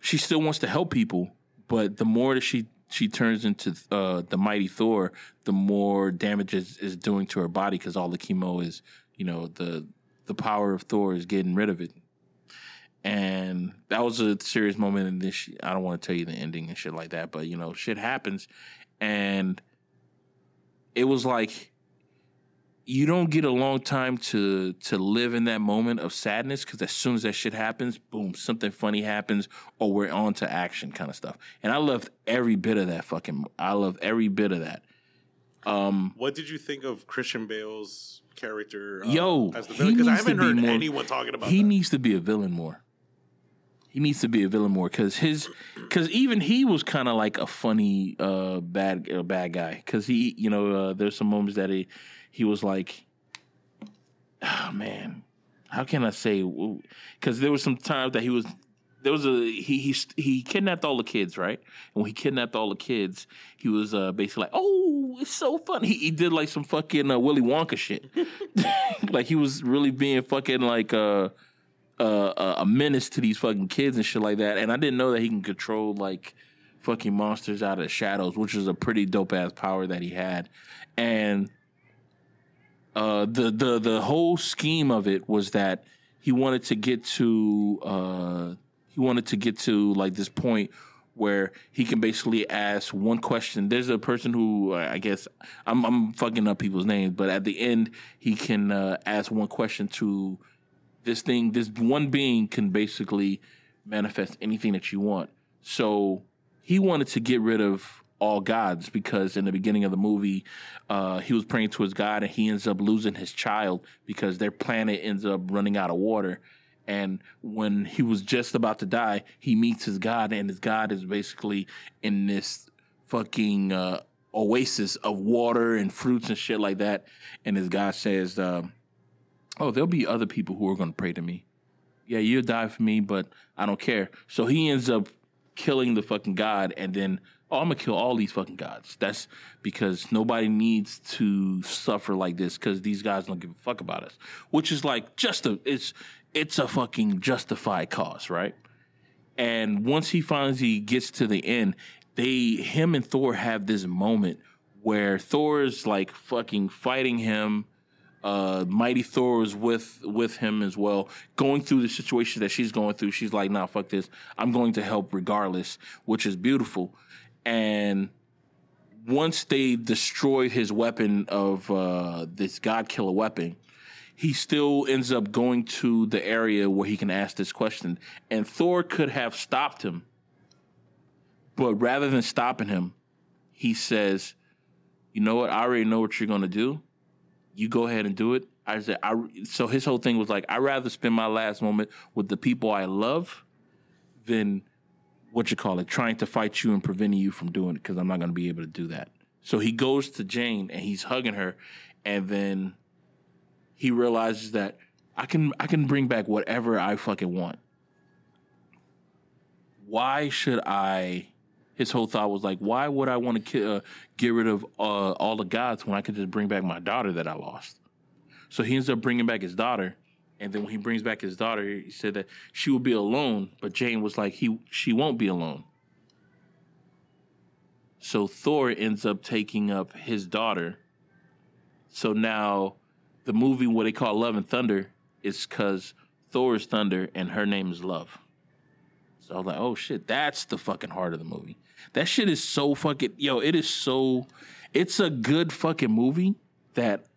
she still wants to help people but the more that she she turns into uh the mighty Thor the more damage is, is doing to her body because all the chemo is you know the the power of Thor is getting rid of it. And that was a serious moment in this i don't want to tell you the ending and shit like that but you know shit happens. And it was like you don't get a long time to to live in that moment of sadness because as soon as that shit happens boom something funny happens or we're on to action kind of stuff and i loved every bit of that fucking i love every bit of that um What did you think of Christian Bale's character? uh, Yo, as the he villain? Because I needs to haven't be heard more- anyone talking about he that. needs to be a villain more. He needs to be a villain more because his because even he was kind of like a funny uh bad uh, bad guy because he you know uh, there's some moments that he he was like oh man how can I say because there was some times that he was there was a he he he kidnapped all the kids right and when he kidnapped all the kids he was uh basically like oh it's so fun he, he did like some fucking uh, Willy Wonka shit like he was really being fucking like uh uh, a menace to these fucking kids and shit like that. And I didn't know that he can control like fucking monsters out of the shadows, which is a pretty dope ass power that he had. And uh, the the the whole scheme of it was that he wanted to get to uh, he wanted to get to like this point where he can basically ask one question. There's a person who I guess I'm, I'm fucking up people's names, but at the end he can uh, ask one question to this thing. This one being can basically manifest anything that you want. So he wanted to get rid of all gods because in the beginning of the movie, uh, he was praying to his god and he ends up losing his child because their planet ends up running out of water. And when he was just about to die, he meets his god, and his god is basically in this fucking uh, oasis of water and fruits and shit like that. And his god says, um, "Oh, there'll be other people who are going to pray to me. Yeah, you'll die for me, but I don't care." So he ends up killing the fucking god, and then oh, I'm gonna kill all these fucking gods. That's because nobody needs to suffer like this because these guys don't give a fuck about us. Which is like just a it's it's a fucking justified cause, right? And once he finally gets to the end, they him and Thor have this moment where Thor is like fucking fighting him. Uh, Mighty Thor is with with him as well, going through the situation that she's going through. She's like, "Nah, fuck this. I'm going to help regardless," which is beautiful. And once they destroy his weapon of uh, this God Killer weapon, he still ends up going to the area where he can ask this question. And Thor could have stopped him, but rather than stopping him, he says, "You know what? I already know what you're going to do. You go ahead and do it." I said, I, so his whole thing was like, I'd rather spend my last moment with the people I love than what you call it, trying to fight you and preventing you from doing it because I'm not going to be able to do that. So he goes to Jane and he's hugging her, and then he realizes that I can I can bring back whatever I fucking want. Why should I? His whole thought was like, why would I want to ki- uh, get rid of uh, all the gods when I could just bring back my daughter that I lost? So he ends up bringing back his daughter, and then when he brings back his daughter, he said that she will be alone. But Jane was like, he she won't be alone. So Thor ends up taking up his daughter. So now the movie what they call Love and Thunder is because Thor is thunder and her name is Love. So I was like, oh shit, that's the fucking heart of the movie. That shit is so fucking yo, it is so it's a good fucking movie that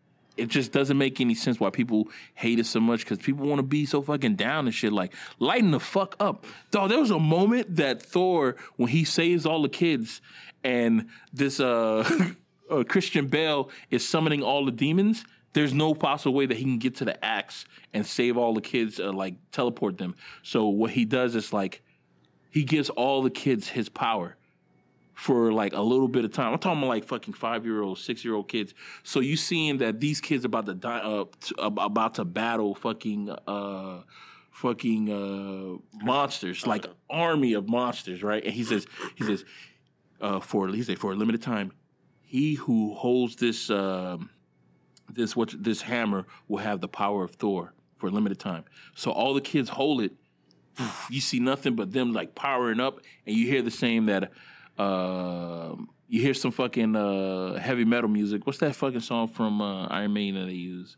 it just doesn't make any sense why people hate it so much because people want to be so fucking down and shit. Like, lighten the fuck up. Dog, there was a moment that Thor, when he saves all the kids and this uh, uh Christian Bale is summoning all the demons, there's no possible way that he can get to the axe and save all the kids, uh, like teleport them. So what he does is like, he gives all the kids his power for like a little bit of time. I'm talking about like fucking five year old, six year old kids. So you seeing that these kids about to die, uh, t- about to battle fucking, uh, fucking uh, monsters, like army of monsters, right? And he says, he says, uh, for he said for a limited time, he who holds this, um this what this hammer will have the power of Thor for a limited time. So all the kids hold it. You see nothing but them like powering up, and you hear the same that uh, you hear some fucking uh, heavy metal music. What's that fucking song from uh, Iron Maiden that they use?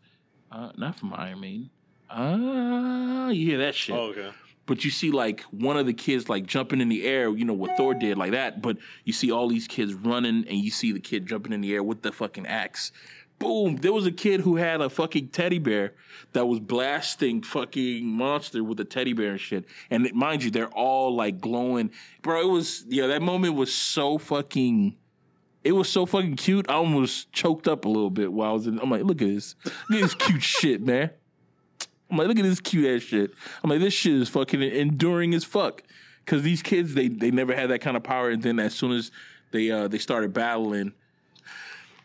Uh, not from Iron Maiden. Ah, you hear that shit. Oh, okay. But you see like one of the kids like jumping in the air, you know what Thor did like that. But you see all these kids running, and you see the kid jumping in the air with the fucking axe. Boom! There was a kid who had a fucking teddy bear that was blasting fucking monster with a teddy bear and shit. And it- mind you, they're all like glowing, bro. It was yeah, that moment was so fucking. It was so fucking cute. I almost choked up a little bit while I was in. I'm like, look at this, look at this cute shit, man. I'm like, look at this cute ass shit. I'm like, this shit is fucking enduring as fuck. Cause these kids, they they never had that kind of power, and then as soon as they uh they started battling,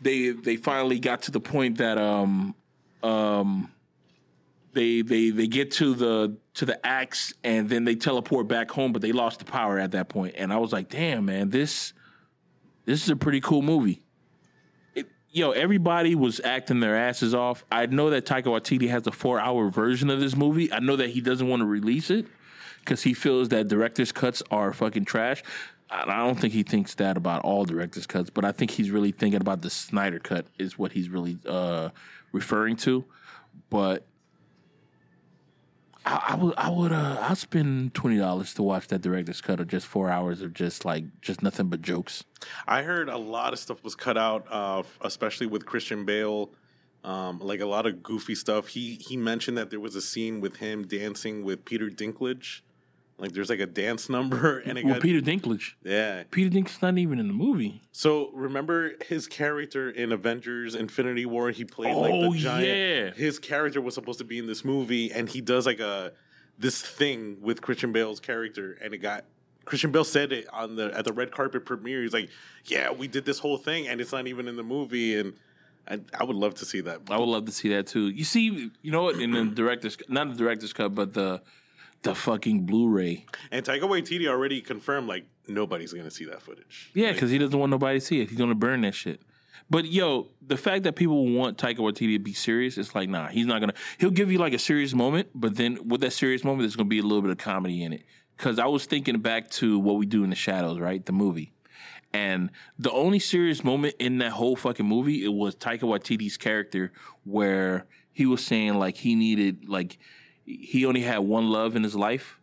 they they finally got to the point that um um they they they get to the to the axe and then they teleport back home, but they lost the power at that point. And I was like, damn man, this this is a pretty cool movie. It, yo, everybody was acting their asses off. I know that Taika Waititi has a four hour version of this movie. I know that he doesn't want to release it because he feels that director's cuts are fucking trash. I don't think he thinks that about all director's cuts, but I think he's really thinking about the Snyder cut is what he's really uh, referring to. But I, I would, I would, uh, I'd spend twenty dollars to watch that director's cut of just four hours of just like just nothing but jokes. I heard a lot of stuff was cut out, uh, especially with Christian Bale. Um, like a lot of goofy stuff. He he mentioned that there was a scene with him dancing with Peter Dinklage. Like there's like a dance number, and it Well, got Peter Dinklage. yeah. Peter Dinklage's not even in the movie. So remember his character in Avengers: Infinity War? He played like Oh, the giant. yeah. His character was supposed to be in this movie, and he does like a this thing with Christian Bale's character, and it got Christian Bale said it on the at the red carpet premiere. He's like, "Yeah, we did this whole thing, and it's not even in the movie." And I, I would love to see that. I would love to see that too. You see, you know what? In the director's, not the director's cut, but the the fucking Blu-ray. And Taika Waititi already confirmed like nobody's gonna see that footage. Yeah, because he doesn't want nobody to see it. He's gonna burn that shit. But yo, the fact that people want Taika Waititi to be serious, it's like nah, he's not gonna. He'll give you like a serious moment, but then with that serious moment, there's gonna be a little bit of comedy in it. Because I was thinking back to what we do in the shadows, right? The movie. And the only serious moment in that whole fucking movie, it was Taika Waititi's character where he was saying like he needed like he only had one love in his life.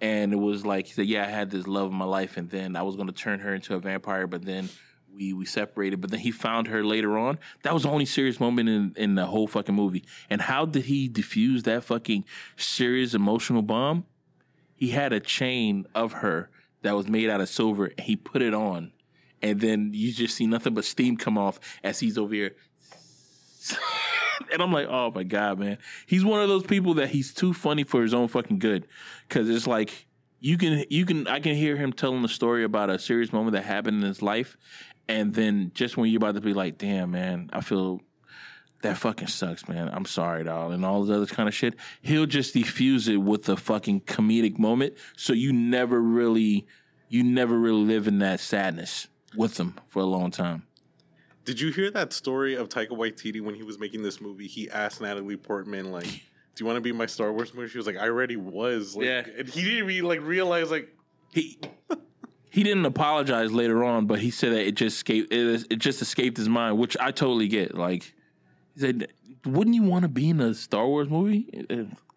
And it was like he said, Yeah, I had this love in my life, and then I was gonna turn her into a vampire, but then we we separated, but then he found her later on. That was the only serious moment in, in the whole fucking movie. And how did he diffuse that fucking serious emotional bomb? He had a chain of her that was made out of silver, and he put it on, and then you just see nothing but steam come off as he's over here. and I'm like, oh my god, man, he's one of those people that he's too funny for his own fucking good, because it's like you can you can I can hear him telling the story about a serious moment that happened in his life, and then just when you're about to be like, damn, man, I feel that fucking sucks, man. I'm sorry, dog, and all this other kind of shit. He'll just defuse it with a fucking comedic moment, so you never really, you never really live in that sadness with him for a long time. Did you hear that story of Taika Waititi when he was making this movie? He asked Natalie Portman like, "Do you want to be my Star Wars movie?" She was like, "I already was." Like, Yeah. and he didn't even like realize like He he didn't apologize later on, but he said that it just escaped. It, it just escaped his mind, which I totally get. Like he said, "Wouldn't you want to be in a Star Wars movie?"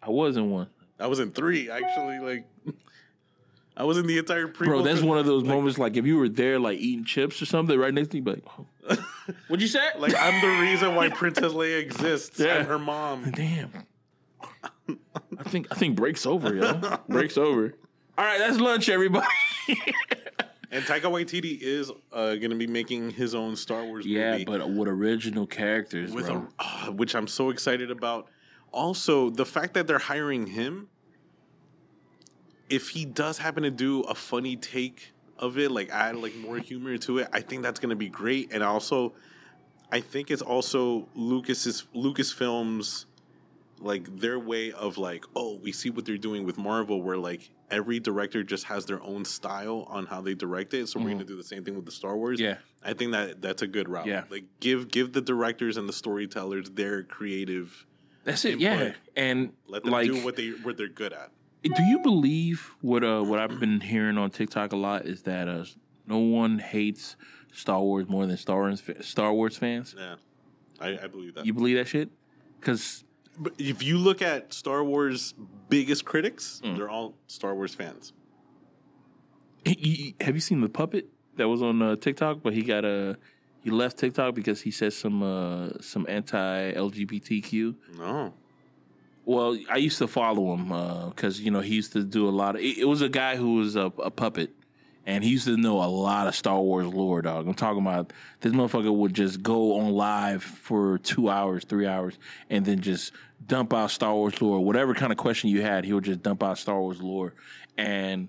I was in one. I was in three actually. Like I was in the entire prequel. Bro, that's one of those like, moments. Like if you were there, like eating chips or something, right next to you, be like, oh. "What'd you say?" Like I'm the reason why Princess Leia exists Yeah. and her mom. Damn. I think I think breaks over, yo. breaks over. All right, that's lunch, everybody. And Taika Waititi is uh, going to be making his own Star Wars yeah, movie. but with original characters, with bro. a, uh, which I'm so excited about. Also, the fact that they're hiring him, if he does happen to do a funny take of it, like add like more humor to it, I think that's gonna be great. And also, I think it's also Lucas's Lucasfilms like their way of like, oh, we see what they're doing with Marvel, where like every director just has their own style on how they direct it. So we're gonna do the same thing with the Star Wars. Mm-hmm. Yeah. I think that that's a good route. Yeah. like give give the directors and the storytellers their creative. That's it. Yeah, and Let them like, do what they what they're good at. Do you believe what uh what I've been hearing on TikTok a lot is that uh no one hates Star Wars more than Star Wars Star Wars fans? Yeah, I, I believe that. You believe that shit? Because if you look at Star Wars' biggest critics, Mm. they're all Star Wars fans. have you seen the puppet that was on uh, TikTok? But he got a he left TikTok because he said some uh some anti LGBTQ. No, Well, I used to follow him because you know he used to do a lot of. It, it was a guy who was a, a puppet, and he used to know a lot of Star Wars lore. Dog, I'm talking about this motherfucker would just go on live for two hours, three hours, and then just dump out Star Wars lore. Whatever kind of question you had, he would just dump out Star Wars lore, and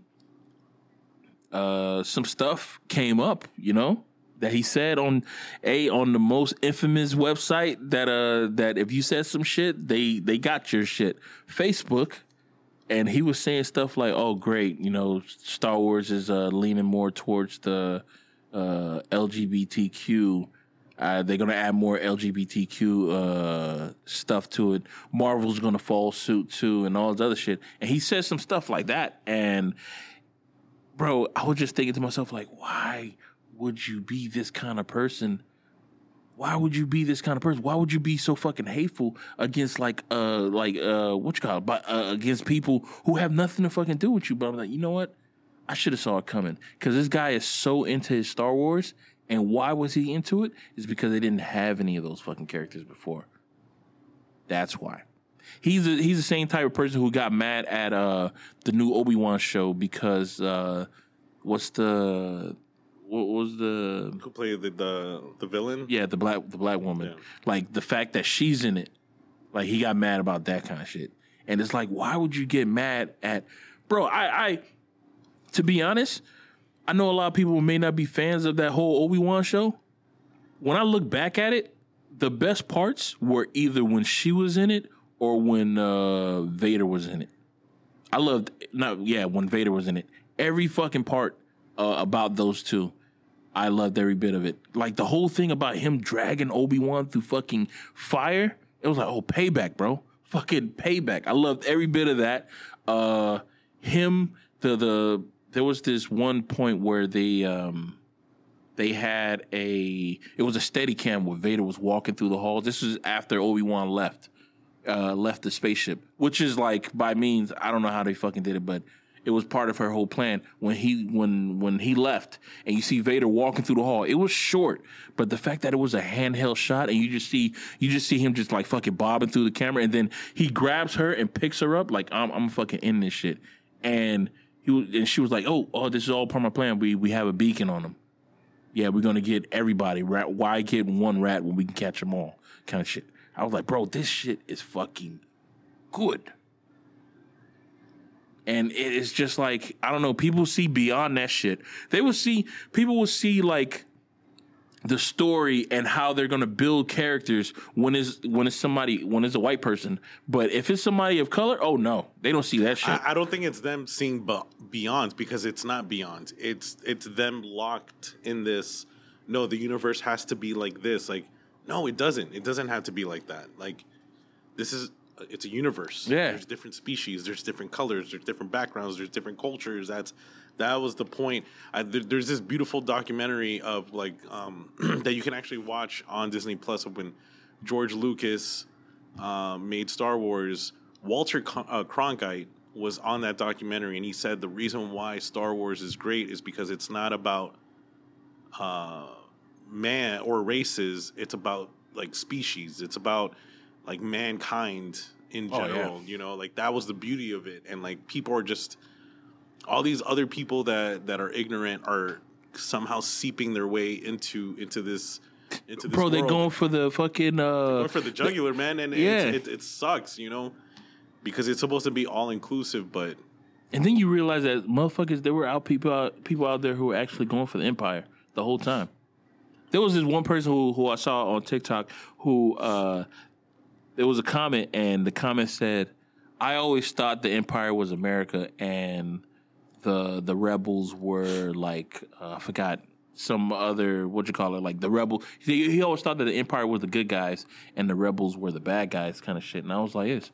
uh, some stuff came up. You know, that he said on a on the most infamous website that uh that if you said some shit they they got your shit Facebook and he was saying stuff like oh great you know Star Wars is uh leaning more towards the uh LGBTQ uh, they're gonna add more LGBTQ uh, stuff to it. Marvel's gonna fall suit too, and all this other shit. And he says some stuff like that, and bro, I was just thinking to myself, like, why would you be this kind of person? Why would you be this kind of person? Why would you be so fucking hateful against like uh like uh what you call it, but uh, against people who have nothing to fucking do with you? But I'm like, you know what? I should have saw it coming because this guy is so into his Star Wars, and why was he into it? Is because they didn't have any of those fucking characters before. That's why. He's a, he's the same type of person who got mad at uh the new Obi Wan show because uh what's the what was the who played the the, the villain? yeah the black the black woman. Yeah. like the fact that she's in it like he got mad about that kind of shit. And it's like why would you get mad at bro I I to be honest I know a lot of people may not be fans of that whole Obi Wan show. When I look back at it the best parts were either when she was in it or when uh Vader was in it. I loved no yeah when Vader was in it. Every fucking part uh, about those two I loved every bit of it. Like the whole thing about him dragging Obi Wan through fucking fire. It was like, oh, payback, bro. Fucking payback. I loved every bit of that. Uh, him, the the there was this one point where they um they had a it was a steady cam where Vader was walking through the halls. This was after Obi Wan left uh, left the spaceship, which is like by means I don't know how they fucking did it, but it was part of her whole plan. When he when when he left, and you see Vader walking through the hall, it was short, but the fact that it was a handheld shot, and you just see you just see him just like fucking bobbing through the camera, and then he grabs her and picks her up like I'm I'm fucking in this shit, and he was, and she was like, oh oh this is all part of my plan. We we have a beacon on him. Yeah, we're gonna get everybody. Rat, why get one rat when we can catch them all? Kind of shit. I was like, bro, this shit is fucking good. And it is just like, I don't know, people see beyond that shit. They will see, people will see like the story and how they're gonna build characters when is when it's somebody when it's a white person. But if it's somebody of color, oh no, they don't see that shit. I, I don't think it's them seeing be- beyond because it's not beyond. It's it's them locked in this. No, the universe has to be like this. Like, no, it doesn't. It doesn't have to be like that. Like, this is it's a universe. Yeah. there's different species. There's different colors. There's different backgrounds. There's different cultures. That's that was the point. I, there, there's this beautiful documentary of like um, that you can actually watch on Disney Plus of when George Lucas uh, made Star Wars. Walter Con- uh, Cronkite was on that documentary, and he said the reason why Star Wars is great is because it's not about uh, man or races. It's about like species. It's about like mankind in Oh, yeah. general. You know, like that was the beauty of it, and like people are just all these other people that that are ignorant are somehow seeping their way into into this into this Bro, they're going for the fucking uh Going for the jugular man and Yeah. it, it sucks you know because it's supposed to be all inclusive but And then you realize that motherfuckers, there were out people out, people out there who were actually going for the empire the whole time. There was this one person who who I saw on TikTok who uh, there was a comment and the comment said, "I always thought the empire was America and the the rebels were like uh, I forgot some other what you call it like the rebel. He, he always thought that the empire was the good guys and the rebels were the bad guys, kind of shit. And I was like, "Is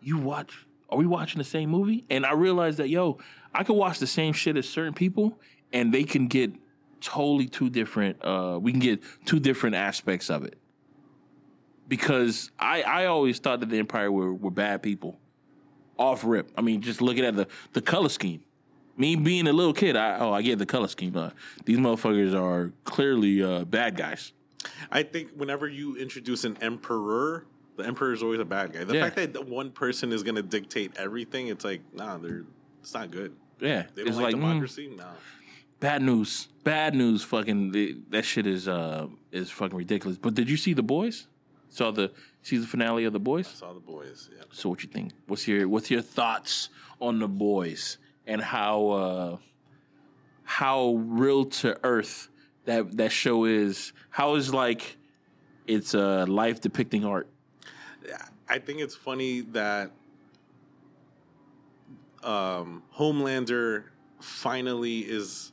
you watch? Are we watching the same movie?" And I realized that yo, I could watch the same shit as certain people, and they can get totally two different. Uh, we can get two different aspects of it because I I always thought that the empire were were bad people off rip. I mean, just looking at the the color scheme. Me being a little kid, I oh I get the color scheme. Uh, these motherfuckers are clearly uh, bad guys. I think whenever you introduce an emperor, the emperor is always a bad guy. The Yeah. fact that one person is going to dictate everything, it's like, nah, they're it's not good. Yeah, They don't it's like, like mm, democracy. Nah. bad news. Bad news. Fucking that shit is uh is fucking ridiculous. But did you see the boys? Saw the season finale of the boys? Saw the boys. Yeah. So what you think? What's your what's your thoughts on the boys and how uh how real to earth that that show is? How is like it's uh life depicting art? I think it's funny that um, Homelander finally is,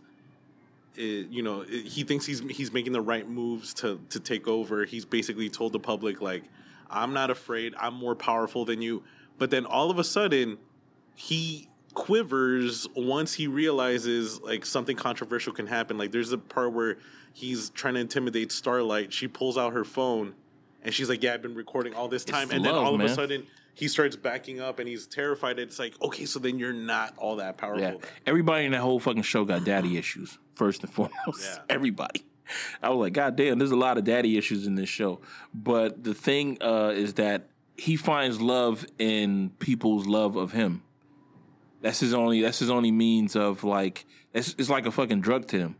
i- you know, i- he thinks he's he's making the right moves to to take over. He's basically told the public like, "I'm not afraid. I'm more powerful than you." But then all of a sudden, he quivers once he realizes like something controversial can happen. Like there's a part where he's trying to intimidate Starlight. She pulls out her phone and she's like, "Yeah, I've been recording all this time." and then love, all of man. a sudden, he starts backing up and he's terrified. It's like, okay, so then you're not all that powerful. Yeah. Everybody in that whole fucking show got daddy issues, first and foremost. Yeah. Everybody. I was like, God damn, there's a lot of daddy issues in this show. But the thing uh, is that he finds love in people's love of him. That's his only that's his only means of like it's, it's like a fucking drug to him.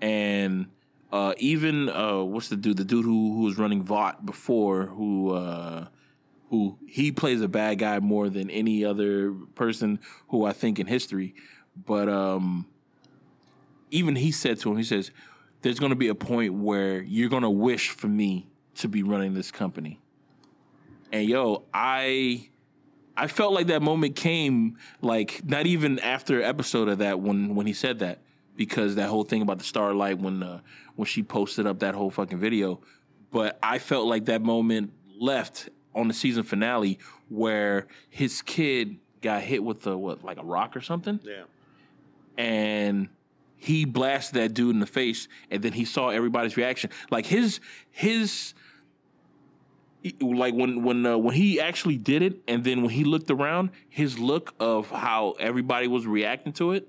And uh, even uh, what's the dude? The dude who who was running Vought before, who uh, who he plays a bad guy more than any other person who I think in history. But um, even he said to him, he says, "There's going to be a point where you're going to wish for me to be running this company." And yo, I I felt like that moment came like not even after episode of that when when he said that because that whole thing about the starlight when uh, when she posted up that whole fucking video. But I felt like that moment left on the season finale where his kid got hit with a what like a rock or something Yeah. and he blasted that dude in the face and then he saw everybody's reaction. Like his his like when when uh, when he actually did it and then when he looked around his look of how everybody was reacting to it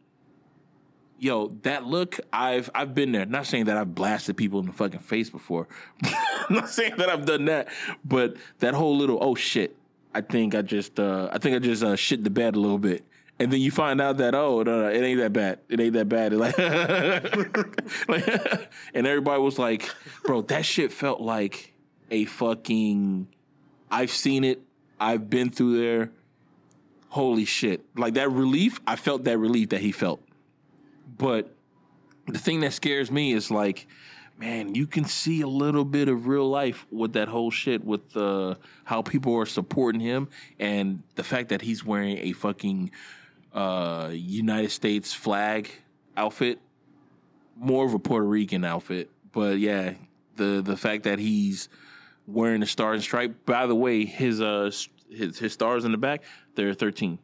yo that look i've i've been there. Not saying that i've blasted people in the fucking face before. Not saying that i've done that but that whole little oh shit i think i just uh i think i just uh shit the bed a little bit and then you find out that oh no, no it ain't that bad. It ain't that bad. Like, and everybody was like bro that shit felt like a fucking i've seen it. I've been through there. Holy shit. Like that relief i felt that relief that he felt. But the thing that scares me is like, man, you can see a little bit of real life with that whole shit with uh, how people are supporting him and the fact that he's wearing a fucking uh, United States flag outfit, more of a Puerto Rican outfit. But yeah, the the fact that he's wearing the star and stripe. By the way, his uh his his stars in the back, they're thirteen.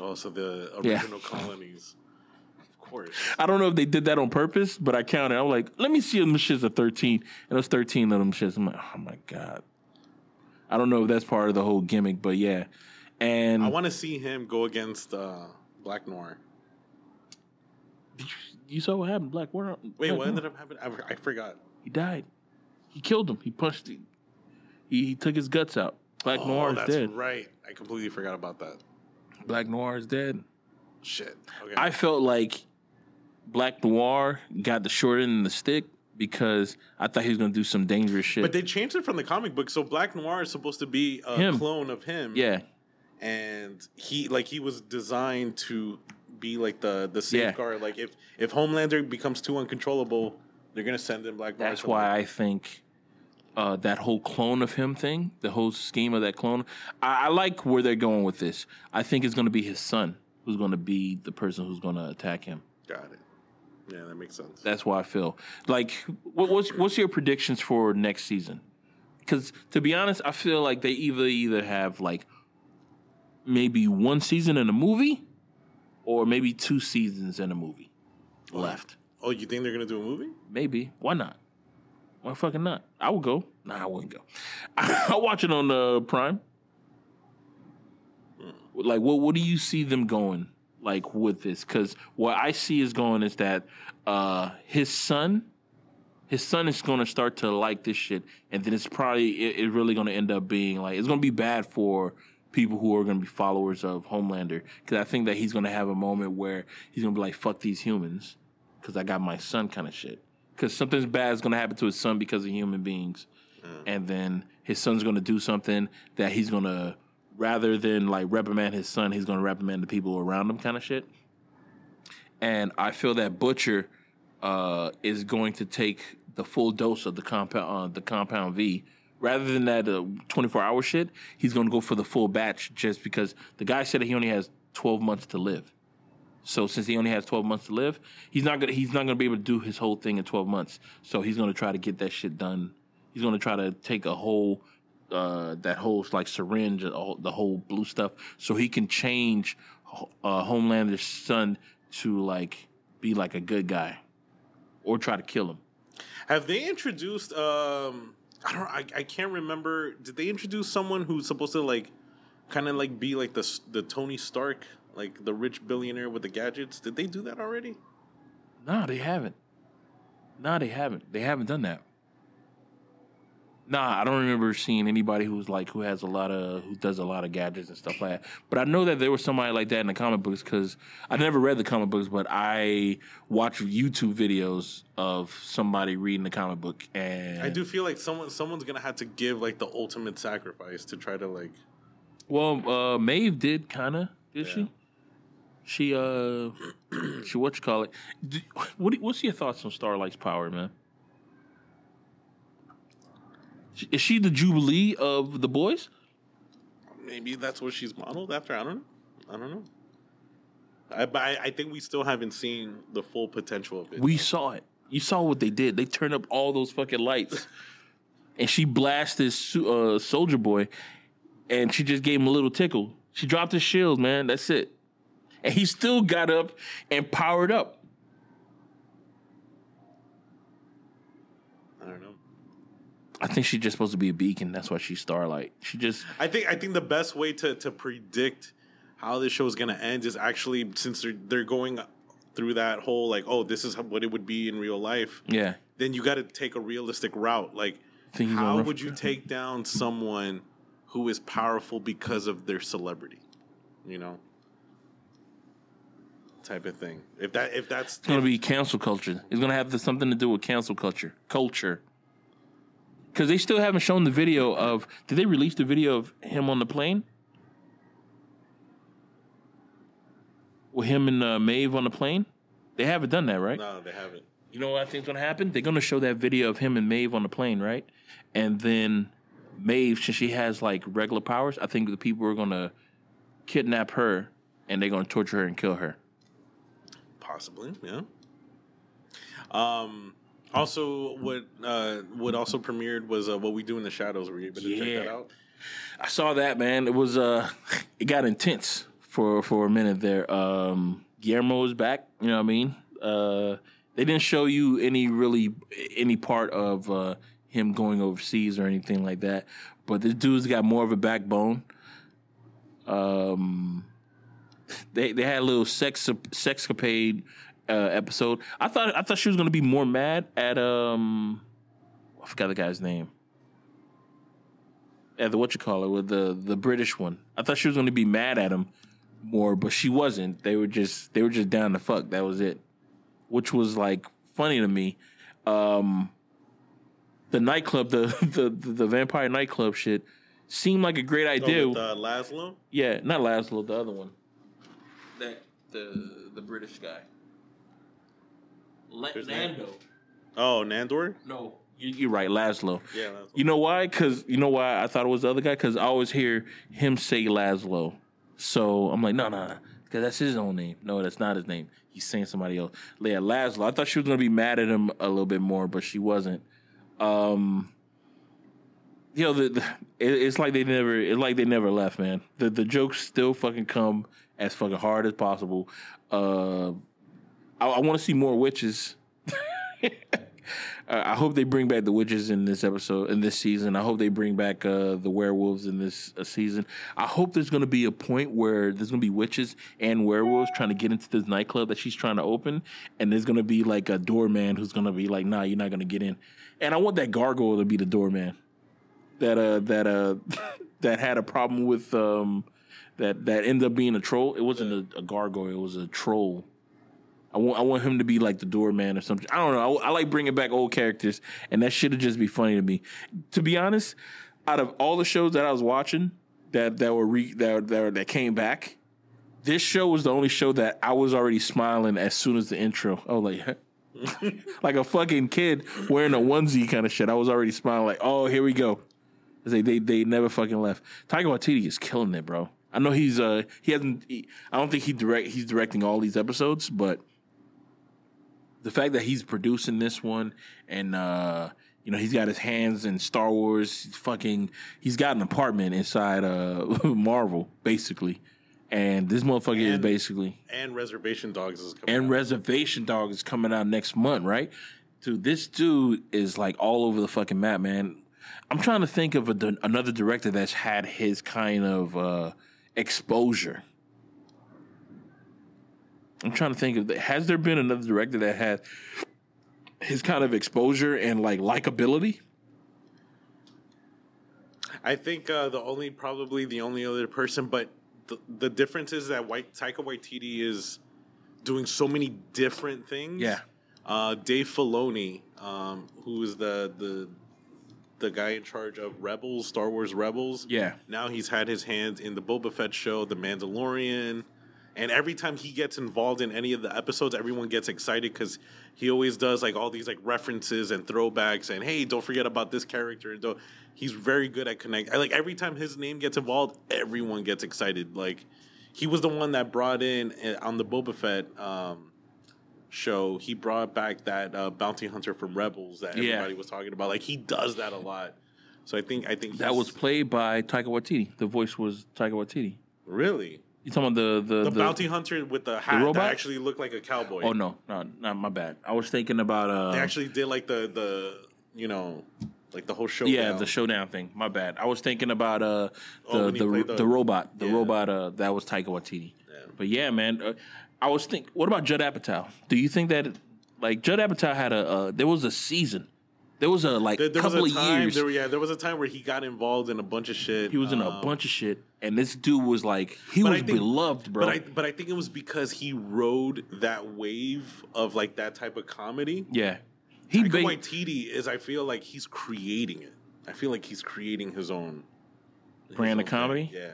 Oh, so the Yeah. original colonies. Of course. I don't know if they did that on purpose, but I counted. I was like, let me see if them shits are 13. And it was 13 of them shits. I'm like, oh my God. I don't know if that's part of the whole gimmick, but yeah. And I want to see him go against uh, Black Noir. you saw what happened, Black Noir. Wait, Black what Noir. ended up happening? I, I forgot. He died. He killed him. He punched him. He, he took his guts out. Black oh, Noir is that's dead. right. I completely forgot about that. Black Noir is dead. Shit. Okay. I felt like Black Noir got the short end of the stick because I thought he was going to do some dangerous shit. but they changed it from the comic book, so Black Noir is supposed to be a Him. clone of him. yeah. And he like he was designed to be like the the Yeah. safeguard. Like if if Homelander becomes too uncontrollable, they're gonna send in Black That's why I think uh, that whole clone of him thing, the whole scheme of that clone, I, I like where they're going with this. I think it's going to be his son who's going to be the person who's going to attack him. got it. Yeah, that makes sense. That's why I feel like. What, what's what's your predictions for next season? Because to be honest, I feel like they either either have like maybe one season in a movie, or maybe two seasons in a movie left. oh, you think they're gonna do a movie? Maybe. Why not? Why fucking not? I would go. Nah, I wouldn't go. I'll watch it on uh, Prime. Like, what what do you see them going like with this? Because what I see is going is that uh, his son, his son is going to start to like this shit, and then it's probably it, it's really going to end up being like it's going to be bad for people who are going to be followers of Homelander. Because I think that he's going to have a moment where he's going to be like, "Fuck these humans." because I got my son kind of shit. Because something's bad is going to happen to his son because of human beings. And then his son's going to do something that he's going to, rather than like reprimand his son, he's going to reprimand the people around him kind of shit. And I feel that Butcher uh, is going to take the full dose of the compound, uh, the compound V. Rather than that uh, 24 hour shit, he's going to go for the full batch just because the guy said that he only has 12 months to live. So since he only has 12 months to live, he's not gonna he's not gonna be able to do his whole thing in 12 months. So he's gonna try to get that shit done. He's gonna try to take a whole uh, that whole like syringe, all, the whole blue stuff, so he can change uh, Homelander's son to like be like a good guy, or try to kill him. Have they introduced? um I don't. I, I can't remember. Did they introduce someone who's supposed to like, kind of like be like the the Tony Stark, like the rich billionaire with the gadgets? Did they do that already? No, they haven't. No, they haven't. They haven't done that. Nah, I don't remember seeing anybody who's like who has a lot of who does a lot of gadgets and stuff like that. But I know that there was somebody like that in the comic books because I never read the comic books, but I watch YouTube videos of somebody reading the comic book, and I do feel like someone someone's gonna have to give like the ultimate sacrifice to try to like. Well, uh, Maeve did kind of, did Yeah. she? She uh, she what you call it? What what's your thoughts on Starlight's power, man? Is she the Jubilee of the boys? Maybe that's what she's modeled after. I don't know. I don't know. I, but I, I think we still haven't seen the full potential of it. We saw it. You saw what they did. They turned up all those fucking lights, and she blasted uh, Soldier Boy, and she just gave him a little tickle. She dropped his shield, man. That's it, and he still got up and powered up. I don't know. I think she's just supposed to be a beacon. That's why she's Starlight. She just I think I think the best way to to predict how this show is gonna end is actually since they're they're going through that whole like oh this is what it would be in real life. yeah. Then you got to take a realistic route. Like how would you take down someone who is powerful because of their celebrity? You know. Type of thing. If that if that's It's gonna be cancel culture. It's gonna have something to do with cancel culture. Culture. Because they still haven't shown the video of. Did they release the video of him on the plane? With him and uh, Maeve on the plane? They haven't done that, right? no, they haven't. You know what I think's gonna happen? They're gonna show that video of him and Maeve on the plane, right? And then Maeve, since she has like regular powers, I think the people are gonna kidnap her and they're gonna torture her and kill her. Possibly, yeah. Um. Also, what uh, what also premiered was uh, what we do in the shadows. Were you able to check that out? I saw that man. It was uh, it got intense for for a minute there. Um, Guillermo was back. You know what I mean? Uh, they didn't show you any really any part of uh him going overseas or anything like that. But this dude's got more of a backbone. Um, they they had a little sex sexcapade uh, episode. I thought I thought she was gonna be more mad at um, I forgot the guy's name at the what you call it with the the British one. I thought she was going to be mad at him more, but she wasn't. They were just they were just down to fuck. That was it, which was like funny to me. Um, the nightclub, the the the vampire nightclub shit. seemed like a great Oh, idea. with, uh, Laszlo. yeah, not Laszlo, the other one. That the the British guy. La- Who's? Nando. Oh, Nandor. No, you, you're right, Laszlo. Yeah. Laszlo. You know why? Because you know why I thought it was the other guy? Because I always hear him say Laszlo. So I'm like, no, no, because that's his own name. No, that's not his name. He's saying somebody else. Yeah, Laszlo. I thought she was gonna be mad at him a little bit more, but she wasn't. Um, you know, the, the it, it's like they never. It's like they never left, man. The the jokes still fucking come as fucking hard as possible. Uh, I, I want to see more witches. Uh, I hope they bring back the witches in this episode in this season. I hope they bring back uh, the werewolves in this uh, season. I hope there's going to be a point where there's going to be witches and werewolves trying to get into this nightclub that she's trying to open, and there's going to be like a doorman who's going to be like, "Nah, you're not going to get in." And I want that gargoyle to be the doorman that uh that uh that had a problem with um that that ended up being a troll. It wasn't a, a gargoyle; it was a troll. I want I want him to be like the doorman or something. I don't know. I, I like bringing back old characters, and that should have just be funny to me. To be honest, out of all the shows that I was watching that that were re, that that that came back, this show was the only show that I was already smiling as soon as the intro. Was like, like a fucking kid wearing a onesie kind of shit. I was already smiling like, oh, here we go. They they they never fucking left. Taika Waititi is killing it, bro. I know he's uh he hasn't. He, I don't think he direct he's directing all these episodes, but the fact that he's producing this one and uh you know he's got his hands in Star Wars. He's fucking he's got an apartment inside uh Marvel basically, and this motherfucker is basically and Reservation Dogs is coming. and out. Reservation Dog is coming out next month, right? Dude, this dude is like all over the fucking map, man. I'm trying to think of a, another director that's had his kind of uh, exposure. I'm trying to think of has there been another director that had his kind of exposure and like likability? I think uh, the only probably the only other person, but the, the difference is that White Taika Waititi is doing so many different things. Yeah. Uh, Dave Filoni, um, who is the the the guy in charge of Rebels, Star Wars Rebels. Yeah. Now he's had his hands in the Boba Fett show, The Mandalorian. And every time he gets involved in any of the episodes, everyone gets excited because he always does like all these like references and throwbacks and hey, don't forget about this character. And don't- He's very good at connect. Like every time his name gets involved, everyone gets excited. Like he was the one that brought in uh, on the Boba Fett um, show. He brought back that uh, bounty hunter from Rebels that Yeah. everybody was talking about. Like he does that a lot. So I think I think That was played by Taika Waititi. The voice was Taika Waititi. really. You talking about the the, The, bounty hunter with the hat robot? that actually looked like a cowboy. Oh no, no, not my bad. I was thinking about uh They actually did like the the you know like the whole show. Yeah, the showdown thing. My bad. I was thinking about uh Oh, the he the, the, the- robot. The Yeah. robot uh that was Taika Waititi. Yeah. But yeah, man, uh, I was think. What about Judd Apatow? Do you think that like Judd Apatow had a uh, there was a season, there was a like There, there was couple a of time. years There, yeah, there was a time where he got involved in a bunch of shit. he was in a um, bunch of shit, and this dude was like he was think- beloved, bro. But I but I think it was because he rode that wave of like that type of comedy. yeah, he Taika ba- Waititi is. I feel like he's creating it. I feel like he's creating his own his Brand of own thing. comedy? Yeah,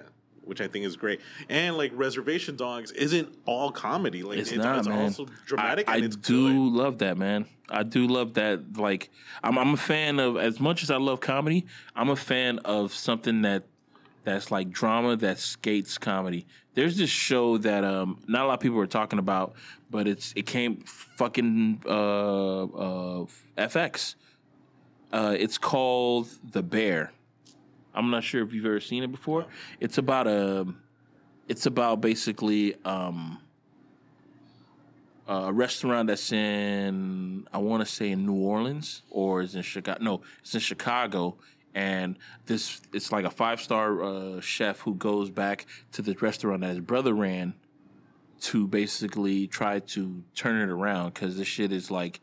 which I think is great. And like Reservation Dogs isn't all comedy. Like It's it's, not, it's man. also dramatic. I, I do good. love that, man. I do love that. Like, I'm, I'm a fan of as much as I love comedy. I'm a fan of something that that's like drama that skates comedy. There's this show that um not a lot of people are talking about, but it's it came fucking uh uh FX. Uh, it's called The Bear. I'm not sure if you've ever seen it before. It's about a, it's about basically um, a restaurant that's in I want to say in New Orleans or is in Chicago. No, it's in Chicago, and this it's like a five star uh, chef who goes back to the restaurant that his brother ran to basically try to turn it around because this shit is like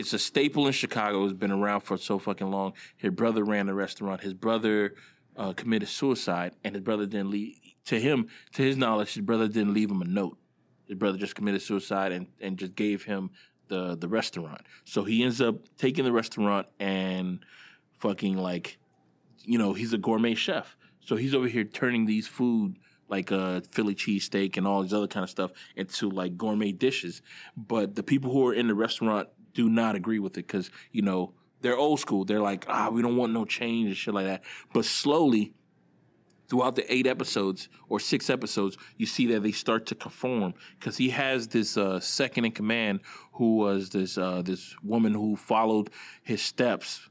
it's a staple in Chicago. It's been around for so fucking long. His brother ran the restaurant. His brother uh, committed suicide, and his brother didn't leave. To him, to his knowledge, his brother didn't leave him a note. His brother just committed suicide and, and just gave him the the restaurant. So he ends up taking the restaurant and fucking like, you know, he's a gourmet chef. So he's over here turning these food like uh Philly cheesesteak and all these other kind of stuff into like gourmet dishes. But the people who are in the restaurant do not agree with it because you know they're old school. They're like, ah, we don't want no change and shit like that. But slowly, throughout the eight episodes or six episodes, you see that they start to conform because he has this uh, second in command who was this uh, this woman who followed his steps,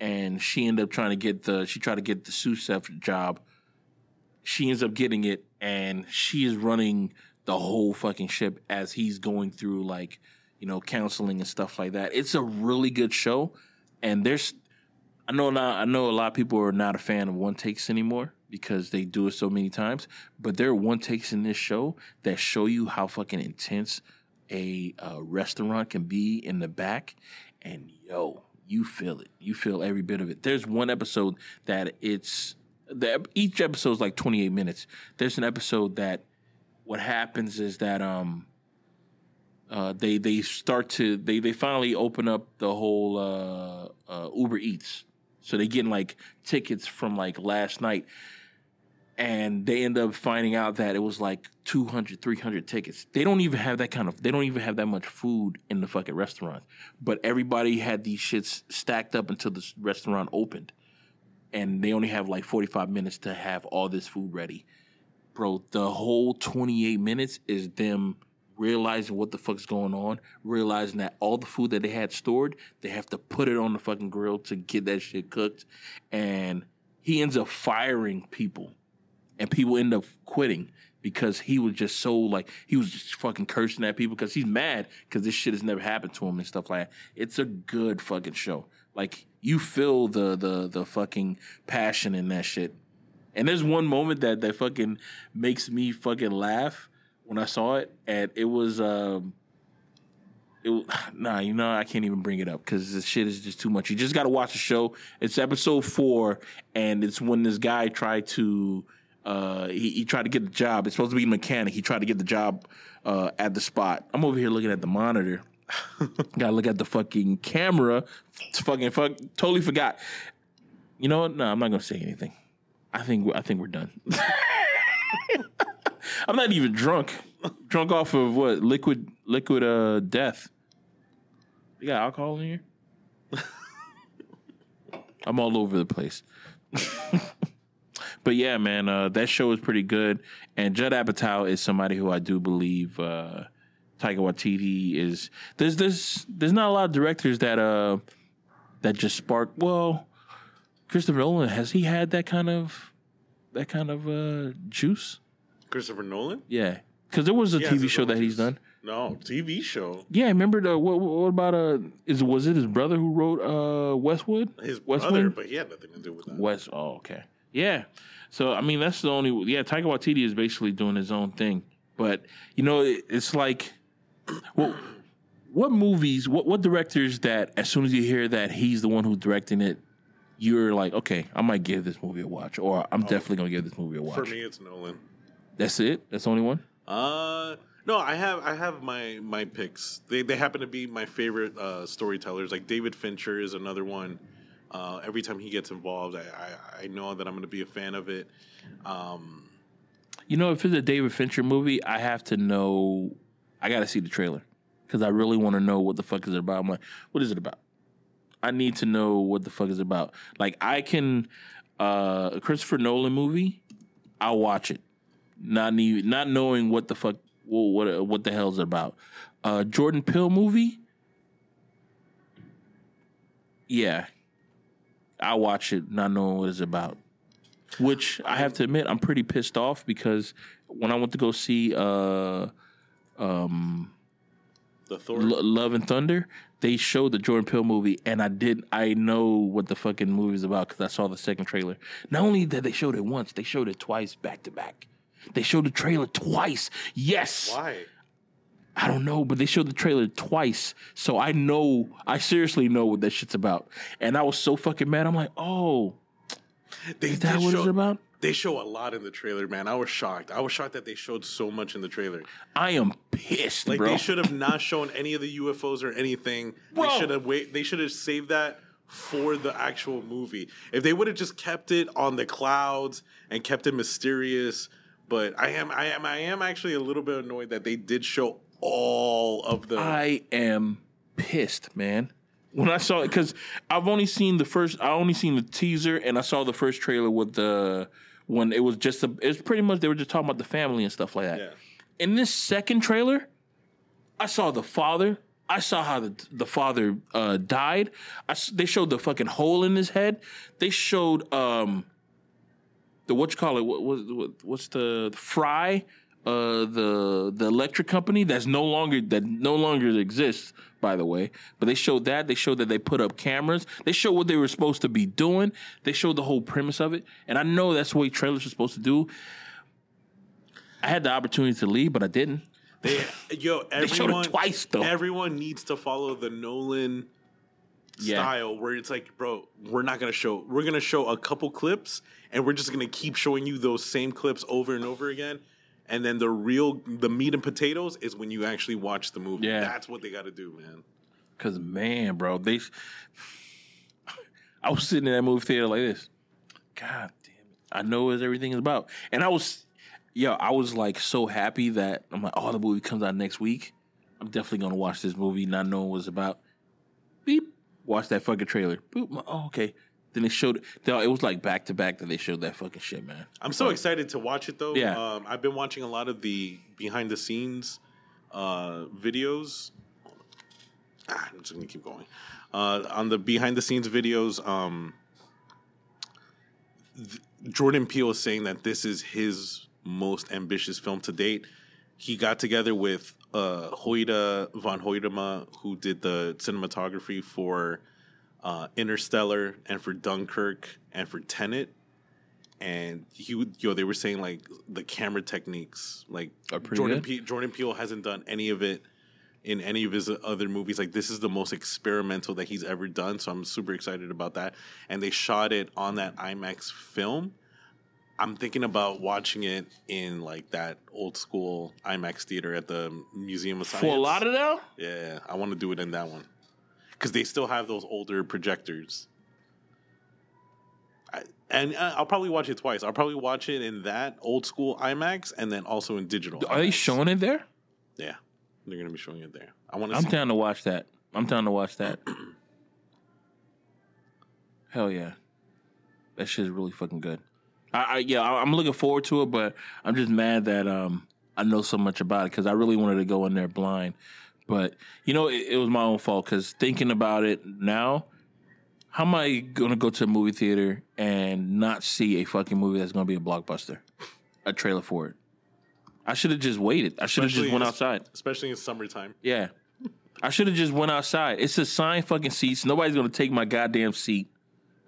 and she ended up trying to get the she tried to get the sous chef job. She ends up getting it, and she is running the whole fucking ship as he's going through like you know counseling and stuff like that. It's a really good show, and there's I know not, I know a lot of people are not a fan of one takes anymore because they do it so many times. But there are one takes in this show that show you how fucking intense a uh, restaurant can be in the back, and yo, you feel it. You feel every bit of it. There's one episode that it's the each episode is like 28 minutes. There's an episode that what happens is that um uh, they they start to they they finally open up the whole uh, uh, Uber Eats, so they getting like tickets from like last night, and they end up finding out that it was like 200 300 tickets. They don't even have that kind of they don't even have that much food in the fucking restaurant. But everybody had these shits stacked up until the restaurant opened. And they only have like 45 minutes to have all this food ready. Bro the whole 28 minutes is them realizing what the fuck's going on realizing that all the food that they had stored they have to put it on the fucking grill to get that shit cooked and he ends up firing people and people end up quitting because he was just so like he was just fucking cursing at people because he's mad because this shit has never happened to him and stuff like that. It's a good fucking show. Like you feel the the the fucking passion in that shit. And there's one moment that that fucking makes me fucking laugh when I saw it, and it was um. It, nah, you know I can't even bring it up because this shit is just too much. You just got to watch the show. It's episode four, and it's when this guy tried to uh, he, he, tried to get the job. It's supposed to be mechanic. He tried to get the job uh, at the spot. I'm over here looking at the monitor. Gotta look at the fucking camera. It's Fucking fuck. Totally forgot. You know what? No, I'm not gonna say anything. I think I think we're done. I'm not even drunk. Drunk off of what? Liquid liquid uh death. You got alcohol in here? I'm all over the place. But yeah, man, uh, that show is pretty good. And Judd Apatow is somebody who I do believe uh, Taika Waititi is. There's there's there's not a lot of directors that uh that just spark. Well, Christopher Nolan has he had that kind of that kind of uh juice? Christopher Nolan? Yeah, because there was a TV show that he's done. No TV show. Yeah, I remember the what? What about uh? Is was it his brother who wrote uh Westworld? His brother, but he had nothing to do with that. West. Oh, okay. Yeah. So I mean, that's the only. Yeah, Taika Waititi is basically doing his own thing. But you know, it's like, well, what movies? What what directors that as soon as you hear that he's the one who's directing it, you're like, okay, I might give this movie a watch, or I'm oh, definitely gonna give this movie a watch. For me, it's Nolan. That's it. That's the only one. Uh. No, I have I have my my picks. They they happen to be my favorite uh, storytellers. Like David Fincher is another one. Uh, every time he gets involved, I, I, I know that I'm going to be a fan of it. Um, you know, if it's a David Fincher movie, I have to know. I got to see the trailer because I really want to know what the fuck is it about. I'm like, what is it about? I need to know what the fuck is it about. Like, I can uh, a Christopher Nolan movie, I'll watch it, not need, not knowing what the fuck what what, what the hell's about. Uh, Jordan Peele movie, yeah, I watch it not knowing what it's about. Which I have to admit, I'm pretty pissed off because when I went to go see uh, um, the Thor, L- Love and Thunder, they showed the Jordan Peele movie, and I did. I know what the fucking movie is about because I saw the second trailer. Not only that they showed it once, they showed it twice back to back. They showed the trailer twice. Yes. Why? I don't know, but they showed the trailer twice, so I know, I seriously know what that shit's about. And I was so fucking mad. I'm like, oh, they, is that what show, it's about? They show a lot in the trailer, man. I was shocked. I was shocked that they showed so much in the trailer. I am pissed, like bro. they should have not shown any of the UFOs or anything. Bro. They should have wait. They should have saved that for the actual movie. If they would have just kept it on the clouds and kept it mysterious, but I am I am I am actually a little bit annoyed that they did show all of the I am pissed, man. When I saw it, because I've only seen the first, I only seen the teaser, and I saw the first trailer with the when it was just a, it was pretty much they were just talking about the family and stuff like that. Yeah. In this second trailer, I saw the father. I saw how the the father uh, died. I they showed the fucking hole in his head. They showed um the what you call it? What, what, what what's the, the fry? Uh, the the electric company that's no longer that no longer exists. By the way, but they showed that they showed that they put up cameras. They showed what they were supposed to be doing. They showed the whole premise of it, and I know that's what trailers are supposed to do. I had the opportunity to leave, but I didn't. They, yo, everyone, showed it twice, though. Everyone needs to follow the Nolan Yeah. style where it's like, bro, we're not gonna show. We're gonna show a couple clips, and we're just gonna keep showing you those same clips over and over again. And then the real, the meat and potatoes is when you actually watch the movie. Yeah. That's what they got to do, man. Cause man, bro, they. I was sitting in that movie theater like this. God damn it! I know what everything is about, and I was, yo, I was like so happy that I'm like, oh, the movie comes out next week. I'm definitely gonna watch this movie, not knowing what it's about. Beep. Watch that fucking trailer. Boop. Oh, okay. Then they showed. It was like back to back that they showed that fucking shit, man. I'm so excited to watch it though. Yeah. Um, I've been watching a lot of the behind the scenes uh, videos. Ah, I'm just gonna keep going. Uh, on the behind the scenes videos, um, th- Jordan Peele is saying that this is his most ambitious film to date. He got together with uh, Hoyte van Hoytema, who did the cinematography for uh, Interstellar and for Dunkirk and for Tenet. And he would yo they were saying like the camera techniques like Jordan? Pe- Jordan Peele hasn't done any of it in any of his other movies. Like this is the most experimental that he's ever done so I'm super excited about that. And they shot it on that IMAX film I'm thinking about watching it in like that old school IMAX theater at the Museum of Science For a lot of them, yeah I want to do it in that one because they still have those older projectors I, and uh, I'll probably watch it twice. I'll probably watch it in that old school IMAX and then also in digital. are they showing it there? Yeah, they're gonna be showing it there. I want to. I'm down to watch that. I'm down to watch that. Hell yeah, that shit is really fucking good. I, I yeah, I, I'm looking forward to it, but I'm just mad that um I know so much about it because I really wanted to go in there blind. But you know, it, it was my own fault because thinking about it now, how am I gonna go to a movie theater and not see a fucking movie that's gonna be a blockbuster, a trailer for it? I should have just waited. I should have just went outside. especially in summertime. Yeah. I should have just went outside. It's a assigned fucking seats. Nobody's gonna take my goddamn seat.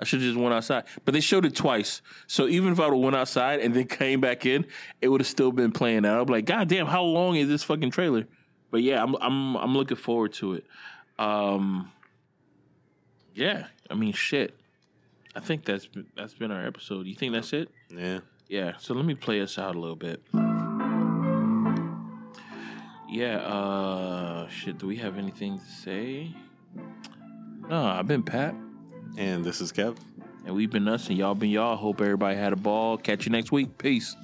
I should have just went outside. But they showed it twice. So even if I would have went outside and then came back in, it would have still been playing out. I'm like, God damn, how long is this fucking trailer? But yeah, I'm I'm I'm looking forward to it. Um Yeah, I mean shit. I think that's that's been our episode. You think that's it? Yeah. Yeah, so let me play us out a little bit. Yeah, uh shit, do we have anything to say? No, I've been Pat, And this is Kev. and we've been us, and y'all been y'all. Hope everybody had a ball. Catch you next week. Peace.